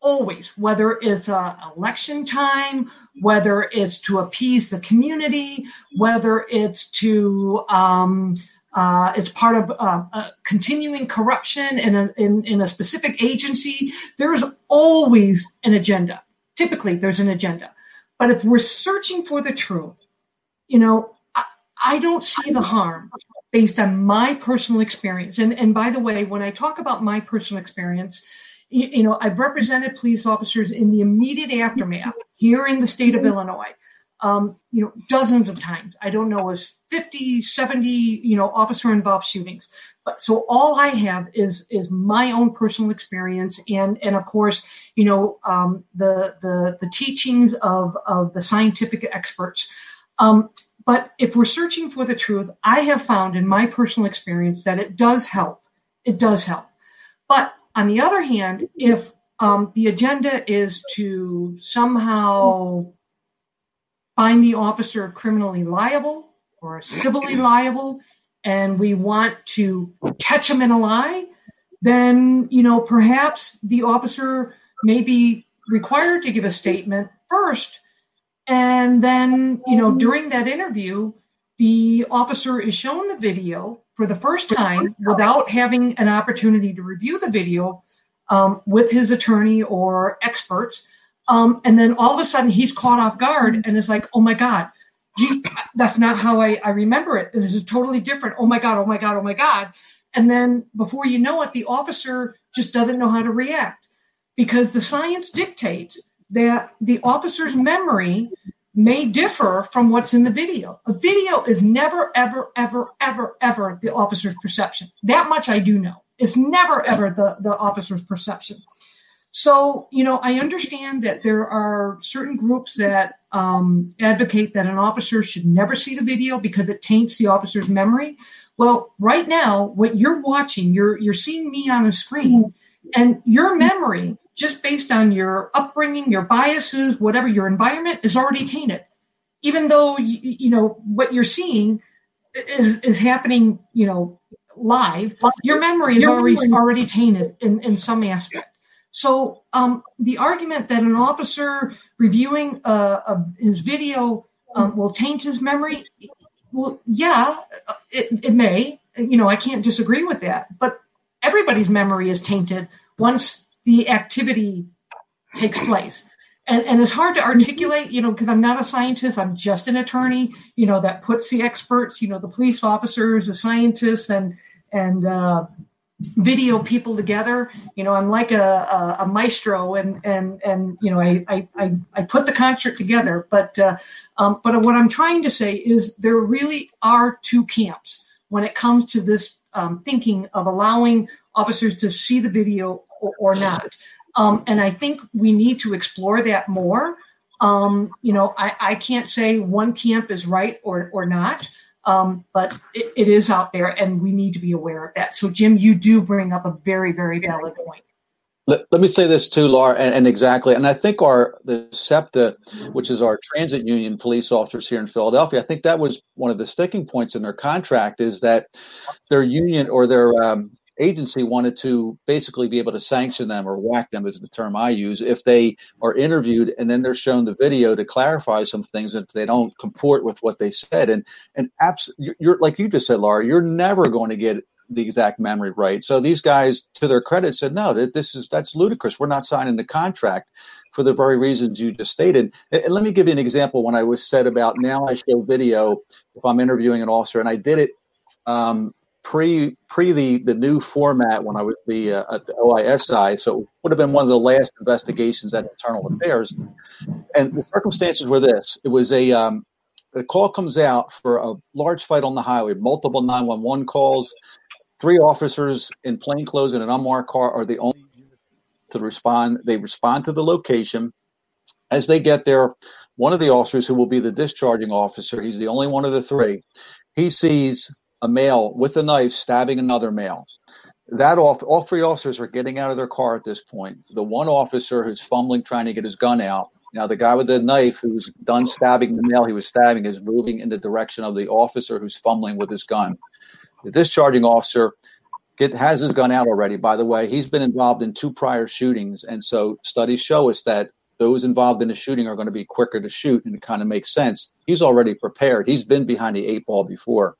Always, whether it's election time, whether it's to appease the community, whether it's to um, uh, it's part of uh, uh, continuing corruption in a, in, in a specific agency. There's always an agenda. Typically, there's an agenda. But if we're searching for the truth, you know, I, I don't see the harm based on my personal experience. And, and by the way, when I talk about my personal experience, you, you, know, I've represented police officers in the immediate aftermath here in the state of Illinois, um, you know, dozens of times. I don't know, as 50, 70, you know, officer involved shootings. But so all I have is is my own personal experience and and of course, you know, um, the the the teachings of of the scientific experts. Um, but if we're searching for the truth, I have found in my personal experience that it does help. It does help. But on the other hand, if um, the agenda is to somehow find the officer criminally liable or civilly <clears throat> liable, and we want to catch him in a lie, then you know perhaps the officer may be required to give a statement first and then, you know, during that interview, the officer is shown the video for the first time without having an opportunity to review the video um, with his attorney or experts. Um, and then all of a sudden he's caught off guard and is like, oh my God, gee, that's not how I, I remember it. This is totally different. Oh my God, oh my God, oh my God. And then before you know it, the officer just doesn't know how to react because the science dictates that the officer's memory may differ from what's in the video. A video is never, ever, ever, ever, ever the officer's perception. That much I do know. It's never, ever the, the officer's perception. So, you know, I understand that there are certain groups that um, advocate that an officer should never see the video because it taints the officer's memory. Well, right now, what you're watching, you're you're seeing me on a screen, and your memory just based on your upbringing, your biases, whatever your environment is already tainted. Even though you, you know what you're seeing is is happening, you know, live, your memory is already already tainted in, in some aspect. So um, the argument that an officer reviewing uh, his video um, will taint his memory, well, yeah, it, it may. You know, I can't disagree with that. But everybody's memory is tainted once the activity takes place. And, and it's hard to articulate, you know, because I'm not a scientist. I'm just an attorney, you know, that puts the experts, you know, the police officers, the scientists, and and uh, video people together. You know, I'm like a, a, a, maestro, and and and you know, I I I, put the concert together. But uh, um, but what I'm trying to say is there really are two camps when it comes to this um, thinking of allowing officers to see the video or, or not. Um, and I think we need to explore that more. Um, you know, I, I can't say one camp is right or or not. Um, but it, it is out there, and we need to be aware of that. So, Jim, you do bring up a very, very valid point. Let, let me say this too, Laura, and, and, exactly. And I think our the SEPTA, which is our transit union police officers here in Philadelphia, I think that was one of the sticking points in their contract is that their union or their um, agency wanted to basically be able to sanction them or whack them is the term I use if they are interviewed and then they're shown the video to clarify some things if they don't comport with what they said. And and abs- you're like you just said Laura you're never going to get the exact memory right. So these guys to their credit said no this is that's ludicrous. We're not signing the contract for the very reasons you just stated. And let me give you an example when I was said about now I show video if I'm interviewing an officer and I did it um, pre pre the the new format when I was the uh, at the OISI, so it would have been one of the last investigations at Internal Affairs. And the circumstances were this: it was a um, the call comes out for a large fight on the highway, multiple 911 calls. Three officers in plain clothes in an unmarked car are the only to respond. They respond to the location. As they get there, one of the officers, who will be the discharging officer, he's the only one of the three, he sees a male with a knife stabbing another male. That off, all three officers are getting out of their car at this point. The one officer who's fumbling, trying to get his gun out. Now, the guy with the knife who's done stabbing the male he was stabbing is moving in the direction of the officer who's fumbling with his gun. The discharging officer get, has his gun out already. By the way, he's been involved in two prior shootings, and so studies show us that those involved in a shooting are going to be quicker to shoot, and it kind of makes sense. He's already prepared. He's been behind the eight ball before.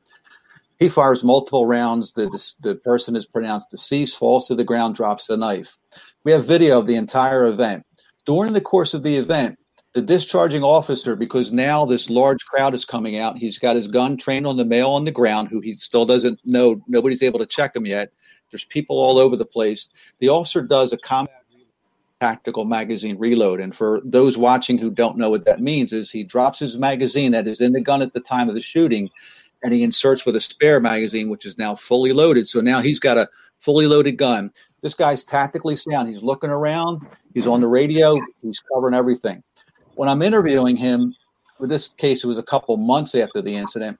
He fires multiple rounds. The, the person is pronounced deceased, falls to the ground, drops the knife. We have video of the entire event. During the course of the event, the discharging officer, because now this large crowd is coming out, he's got his gun trained on the male on the ground who he still doesn't know. Nobody's able to check him yet. There's people all over the place. The officer does a combat tactical magazine reload. And for those watching who don't know what that means, is he drops his magazine that is in the gun at the time of the shooting and he inserts with a spare magazine, which is now fully loaded. So now he's got a fully loaded gun. This guy's tactically sound. He's looking around. He's on the radio. He's covering everything. When I'm interviewing him, with this case, it was a couple months after the incident.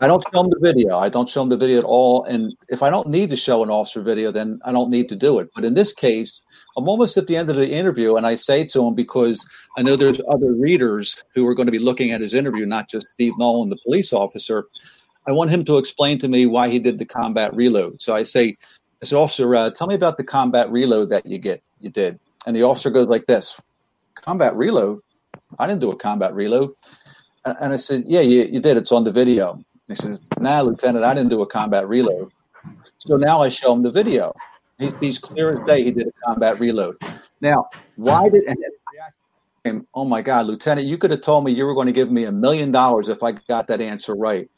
I don't show him the video. I don't show him the video at all. And if I don't need to show an officer video, then I don't need to do it. But in this case, I'm almost at the end of the interview, and I say to him because I know there's other readers who are going to be looking at his interview, not just Steve Nolan, the police officer. I want him to explain to me why he did the combat reload. So I say, I said, officer, uh, tell me about the combat reload that you get, you did. And the officer goes like this, combat reload? I didn't do a combat reload. And I said, yeah, you, you did. It's on the video. He says, nah, Lieutenant, I didn't do a combat reload. So now I show him the video. He, he's clear as day. He did a combat reload. Now, why did and oh my God, Lieutenant, you could have told me you were going to give me a million dollars if I got that answer right.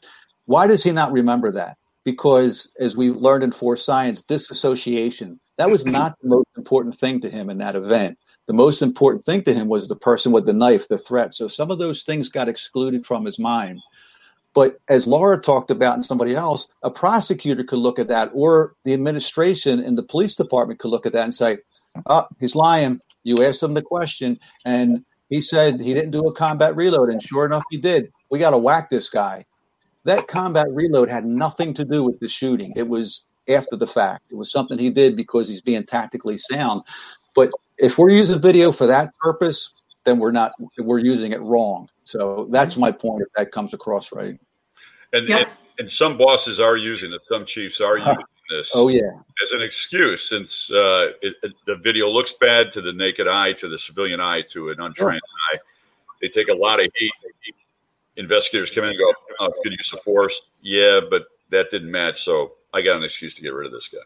Why does he not remember that? Because as we learned in Force Science, disassociation, that was not the most important thing to him in that event. The most important thing to him was the person with the knife, the threat. So some of those things got excluded from his mind. But as Laura talked about and somebody else, a prosecutor could look at that, or the administration and the police department could look at that and say, oh, he's lying. You asked him the question, and he said he didn't do a combat reload. And sure enough, he did. We got to whack this guy. That combat reload had nothing to do with the shooting. It was after the fact. It was something he did because he's being tactically sound. But if we're using video for that purpose, then we're not we're using it wrong. So that's my point if that comes across right. And, yep. and, and some bosses are using it. Some chiefs are using this. Oh yeah, as an excuse, since uh, it, it, the video looks bad to the naked eye, to the civilian eye, to an untrained eye. They take a lot of heat. Investigators come in and go, oh, "Good use of force." Yeah, but that didn't match, so I got an excuse to get rid of this guy.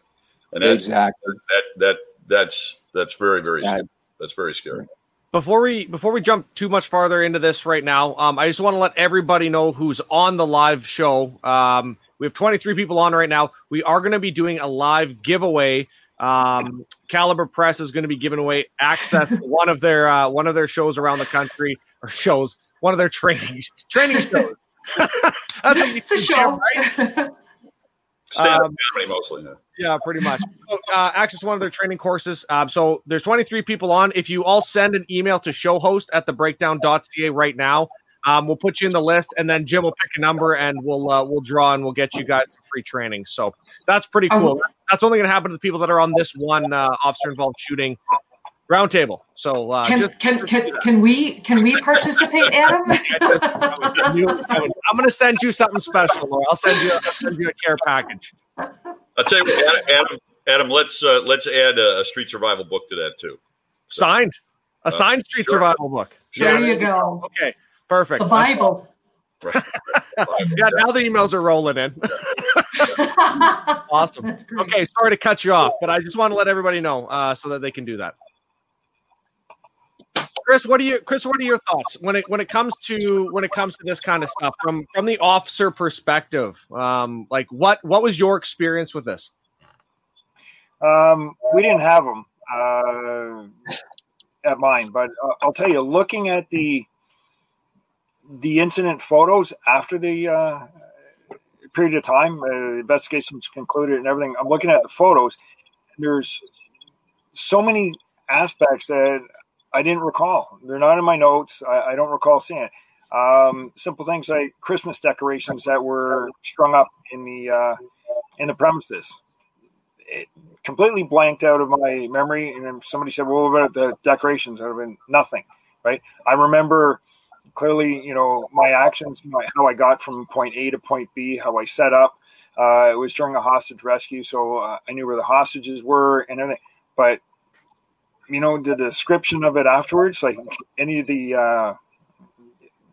And that's, exactly that that that's that's very very scary. that's very scary. Before we before we jump too much farther into this right now, um, I just want to let everybody know who's on the live show. Um, we have 23 people on right now. We are going to be doing a live giveaway. Um, Calibre Press is going to be giving away access to one of their uh, one of their shows around the country or shows one of their training training shows. <laughs> That's a show, right? <laughs> Stand um, mostly. Yeah. yeah, pretty much. So, uh, access one of their training courses. Um, so there's 23 people on. If you all send an email to showhost at thebreakdown.ca right now, um, we'll put you in the list, and then Jim will pick a number, and we'll uh, we'll draw, and we'll get you guys free training. So that's pretty cool. That's only going to happen to the people that are on this one uh, officer involved shooting roundtable. So uh, can can can, can we can we participate, Adam? <laughs> I'm going to send you something special, Laura. I'll send you I'll send you a care package. I'll tell you what, Adam. Adam, let's uh, let's add a, a, street survival book to that too. So, signed, a uh, signed street sure. survival book. There you go. Okay, perfect. The Bible. Right. <laughs> yeah, now the emails are rolling in. <laughs> awesome. Okay, sorry to cut you off, but I just want to let everybody know uh, so that they can do that. Chris, what do you, Chris? What are your thoughts when it when it comes to when it comes to this kind of stuff from from the officer perspective? Um, like what what was your experience with this? Um, we didn't have them uh, at mine, but I'll tell you, looking at the the incident photos after the uh, period of time, uh, investigations concluded and everything. I'm looking at the photos. There's so many aspects that I didn't recall. They're not in my notes. I, I don't recall seeing it. Um, simple things like Christmas decorations that were strung up in the uh, in the premises. It completely blanked out of my memory. And then somebody said, "Well, what about the decorations?" That have been nothing. Right. I remember clearly, you know, my actions, my, how I got from point A to point B, how I set up. Uh, it was during a hostage rescue, so uh, I knew where the hostages were and everything. But you know the description of it afterwards like any of the uh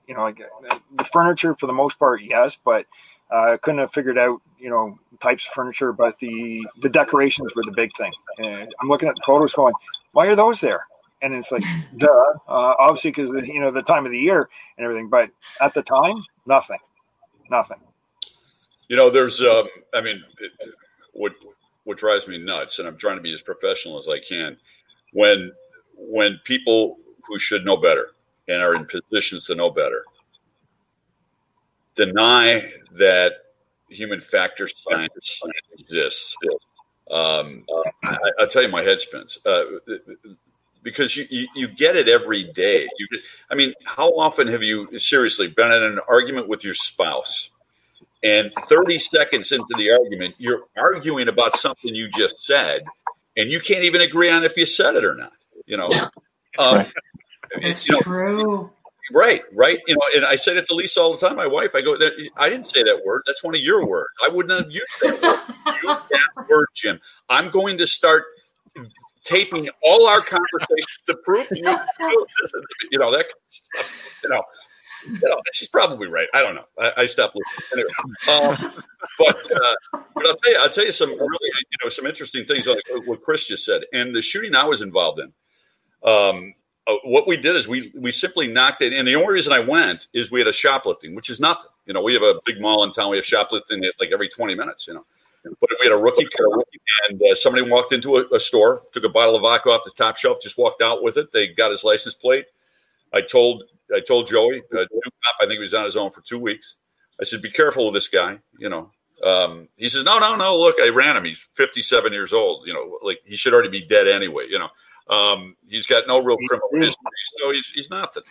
you know like the furniture for the most part yes but uh, I couldn't have figured out, you know, types of furniture, but the the decorations were the big thing. And I'm looking at the photos, going, "Why are those there?" And it's like, <laughs> duh, uh, obviously because you know the time of the year and everything. But at the time, nothing, nothing. You know, there's, um, I mean, it, what what drives me nuts, and I'm trying to be as professional as I can when when people who should know better and are in positions to know better deny that human factor science exists. Um, I, will tell you, my head spins uh, because you, you, you, get it every day. You, I mean, how often have you seriously been in an argument with your spouse, and 30 seconds into the argument, you're arguing about something you just said, and you can't even agree on if you said it or not. You know, um, that's you know, true. Right, right. You know, and I say it to Lisa all the time. My wife, I go, I didn't say that word. That's one of your words. I wouldn't have used that word. Use that word, Jim. I'm going to start taping all our conversations to prove you, you know that stuff, you know you know, she's probably right. I don't know. I, I stopped listening. Anyway, um, but uh, but I'll tell you, I'll tell you some really you know some interesting things like what Chris just said, and the shooting I was involved in. Um, uh, what we did is we we simply knocked it, and the only reason I went is we had a shoplifting, which is nothing. You know, we have a big mall in town. We have shoplifting like every twenty minutes. You know. But we had a rookie, and uh, somebody walked into a, a store, took a bottle of vodka off the top shelf, just walked out with it. They got his license plate. I told I told Joey, uh, I think he was on his own for two weeks. I said, "Be careful with this guy." You know, um, he says, "No, no, no. Look, I ran him. He's 57 years old. You know, like he should already be dead anyway. You know, um, he's got no real criminal history, so he's he's nothing."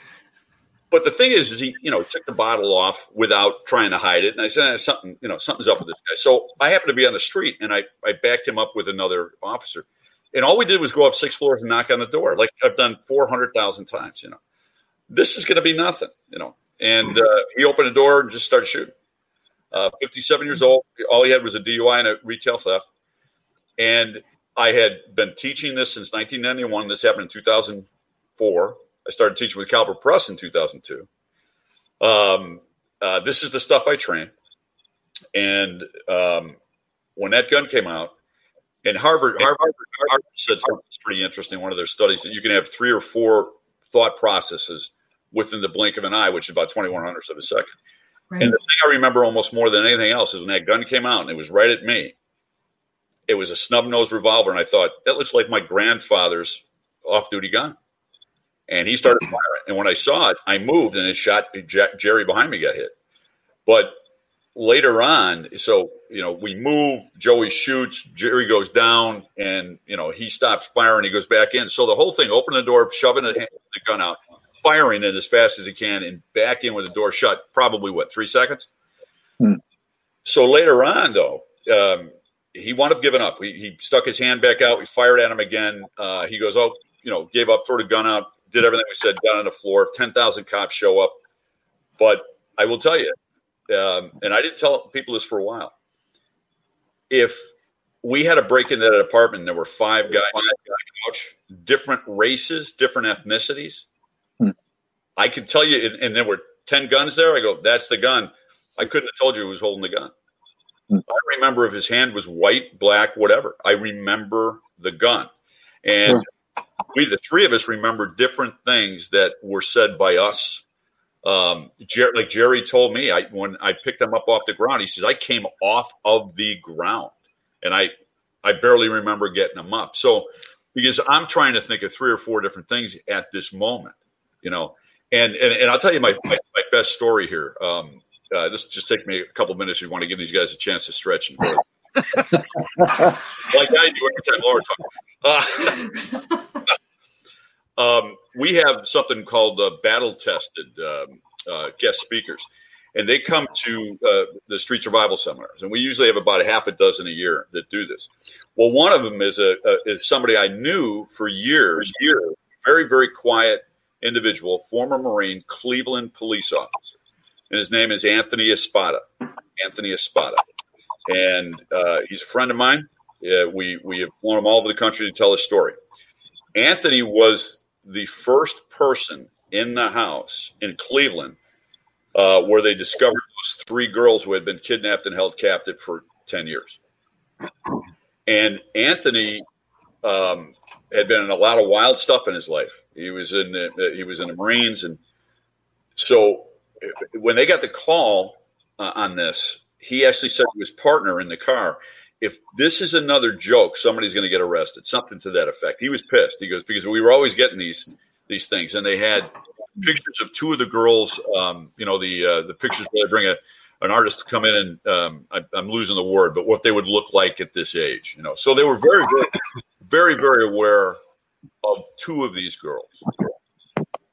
But the thing is, is he, you know, took the bottle off without trying to hide it. And I said, eh, something, you know, something's up with this guy. So I happened to be on the street and I, I backed him up with another officer. And all we did was go up six floors and knock on the door, like I've done 400,000 times, you know this is going to be nothing, you know. And uh, he opened the door and just started shooting. Uh, 57 years old. All he had was a DUI and a retail theft. And I had been teaching this since 1991. This happened in 2004. I started teaching with Calibre Press in 2002. Um, uh, this is the stuff I train. And um, when that gun came out, and Harvard, Harvard, Harvard said something pretty interesting. One of their studies that you can have three or four thought processes within the blink of an eye, which is about 21 hundredths of a second. Right. And the thing I remember almost more than anything else is when that gun came out and it was right at me. It was a snub nose revolver, and I thought that looks like my grandfather's off duty gun. And he started firing. And when I saw it, I moved and it shot Jerry behind me got hit. But later on, so you know, we move, Joey shoots, Jerry goes down, and you know, he stops firing, he goes back in. So the whole thing, open the door, shoving the gun out, firing it as fast as he can, and back in with the door shut, probably what, three seconds? Hmm. So later on, though, um, he wound up giving up. He, he, stuck his hand back out. We fired at him again. Uh, he goes, oh, you know, gave up, threw the gun out, did everything we said, got on the floor. If 10,000 cops show up. But I will tell you, um, and I didn't tell people this for a while. If we had a break into that apartment, and there were five guys on the couch, different races, different ethnicities. I could tell you, and, and, there were 10 guns there. I go, that's the gun. I couldn't have told you who was holding the gun. Hmm. I remember if his hand was white, black, whatever. I remember the gun. And hmm. we, the three of us, remember different things that were said by us um, Jer- like Jerry told me, I when I picked him up off the ground, he says I came off of the ground, and I I barely remember getting him up. So because I'm trying to think of three or four different things at this moment, you know, and and, and I'll tell you my, my, my best story here. Um, uh, this just take me a couple minutes. We want to give these guys a chance to stretch and grow. <laughs> like I do every time Laura talks. Uh, <laughs> Um, we have something called uh, battle tested um, uh, guest speakers, and they come to uh, the street survival seminars, and we usually have about a half a dozen a year that do this. Well, one of them is a, a is somebody I knew for years, years, very very quiet individual, former Marine, Cleveland police officer, and his name is Anthony Espada. Anthony Espada, and uh, he's a friend of mine. we we have flown him all over the country to tell his story. Anthony was the first person in the house in Cleveland uh, where they discovered those three girls who had been kidnapped and held captive for 10 years. And Anthony um, had been in a lot of wild stuff in his life. He was in the, he was in the Marines, and so when they got the call uh, on this, he actually said to his partner in the car, if this is another joke, somebody's going to get arrested. Something to that effect. He was pissed. He goes because we were always getting these these things, and they had pictures of two of the girls. Um, you know the uh, the pictures where they bring a an artist to come in and um, I, am losing the word, but what they would look like at this age. You know, so they were very very very very aware of two of these girls.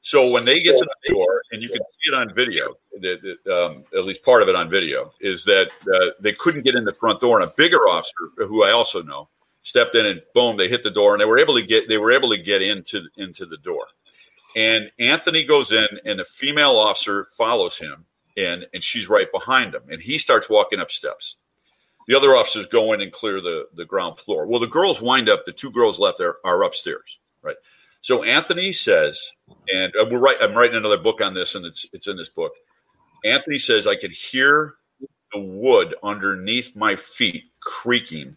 So when they get to the door, and you can see it on video, the, the, um, at least part of it on video, is that uh, they couldn't get in the front door, and a bigger officer, who I also know, stepped in and boom, they hit the door, and they were able to get they were able to get into into the door. And Anthony goes in, and the female officer follows him, and and she's right behind him, and he starts walking up steps. The other officers go in and clear the the ground floor. Well, the girls wind up. The two girls left there are upstairs, right? So Anthony says, and uh, we're right. I'm writing another book on this, and it's it's in this book. Anthony says I could hear the wood underneath my feet creaking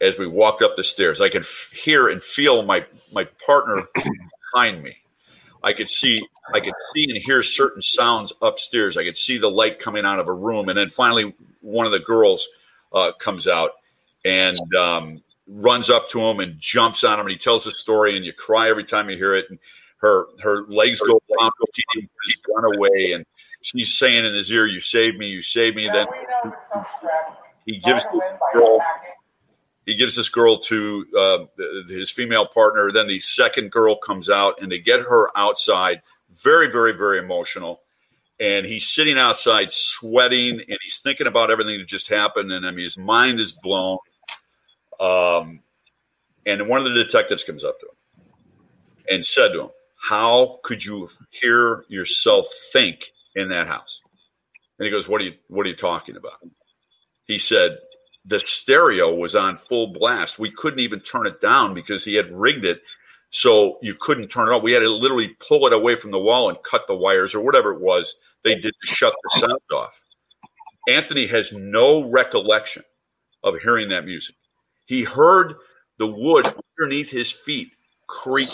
as we walked up the stairs. I could f- hear and feel my my partner <coughs> behind me. I could see I could see and hear certain sounds upstairs. I could see the light coming out of a room, and then finally one of the girls uh, comes out, and um, runs up to him and jumps on him. And he tells the story and you cry every time you hear it. And her her legs go down he run away. And she's saying in his ear you saved me. You saved me. Then he gives this girl he gives this girl to uh, his female partner. Then the second girl comes out and they get her outside very very very emotional and he's sitting outside sweating and he's thinking about everything that just happened and I mean his mind is blown um, and one of the detectives comes up to him and said to him, How could you hear yourself think in that house? And he goes, What are you what are you talking about? He said, the stereo was on full blast. We couldn't even turn it down because he had rigged it so you couldn't turn it off. We had to literally pull it away from the wall and cut the wires or whatever it was they did to shut the sound off. Anthony has no recollection of hearing that music. He heard the wood underneath his feet creak,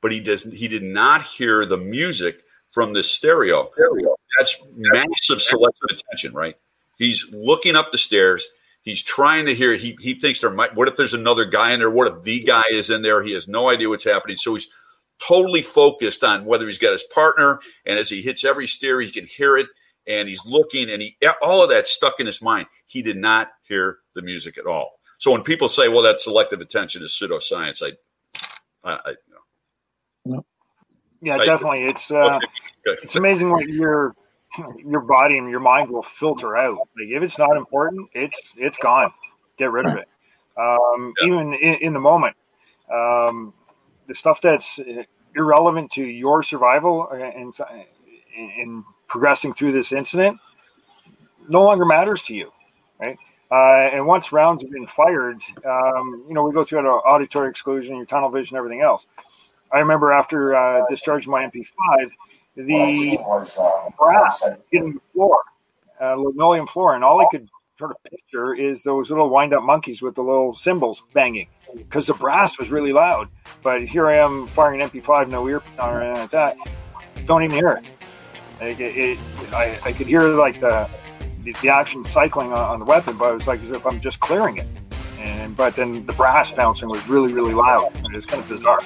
but he does he did not hear the music from the stereo. That's massive selective attention, right? He's looking up the stairs. He's trying to hear. He he thinks there might. What if there's another guy in there? What if the guy is in there? He has no idea what's happening. So he's totally focused on whether he's got his partner. And as he hits every stair, he can hear it. And he's looking, and he all of that stuck in his mind. He did not hear the music at all. So when people say, "Well, that selective attention is pseudoscience," I, I, I no. Yeah, definitely. It's uh, it's amazing what your your body and your mind will filter out. Like if it's not important, it's it's gone. Get rid of it. Um, yeah. Even in, in, the moment, um, the stuff that's irrelevant to your survival and in progressing through this incident no longer matters to you, right? Uh, and once rounds have been fired, um, you know, we go through an auditory exclusion, your tunnel vision, everything else. I remember after uh, discharging my MP5, the brass hitting the floor, uh, linoleum floor, and all I could sort of picture is those little wind-up monkeys with the little cymbals banging because the brass was really loud. But here I am firing an MP5, no ear or anything like that. Don't even hear it. Like it, it I, I, could hear like the, the, the action cycling on, on, the weapon, but it was like as if I'm just clearing it. And but then the brass bouncing was really really loud. It was kind of bizarre.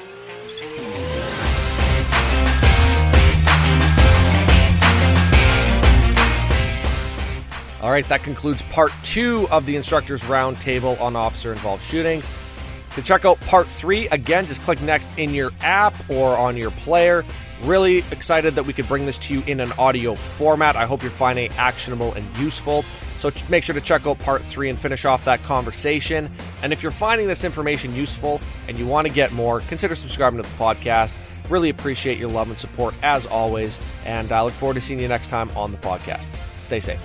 All right, that concludes part two of the instructors roundtable on officer involved shootings. To check out part three, again, just click next in your app or on your player. Really excited that we could bring this to you in an audio format. I hope you're finding it actionable and useful. So make sure to check out part three and finish off that conversation. And if you're finding this information useful and you want to get more, consider subscribing to the podcast. Really appreciate your love and support as always. And I look forward to seeing you next time on the podcast. Stay safe.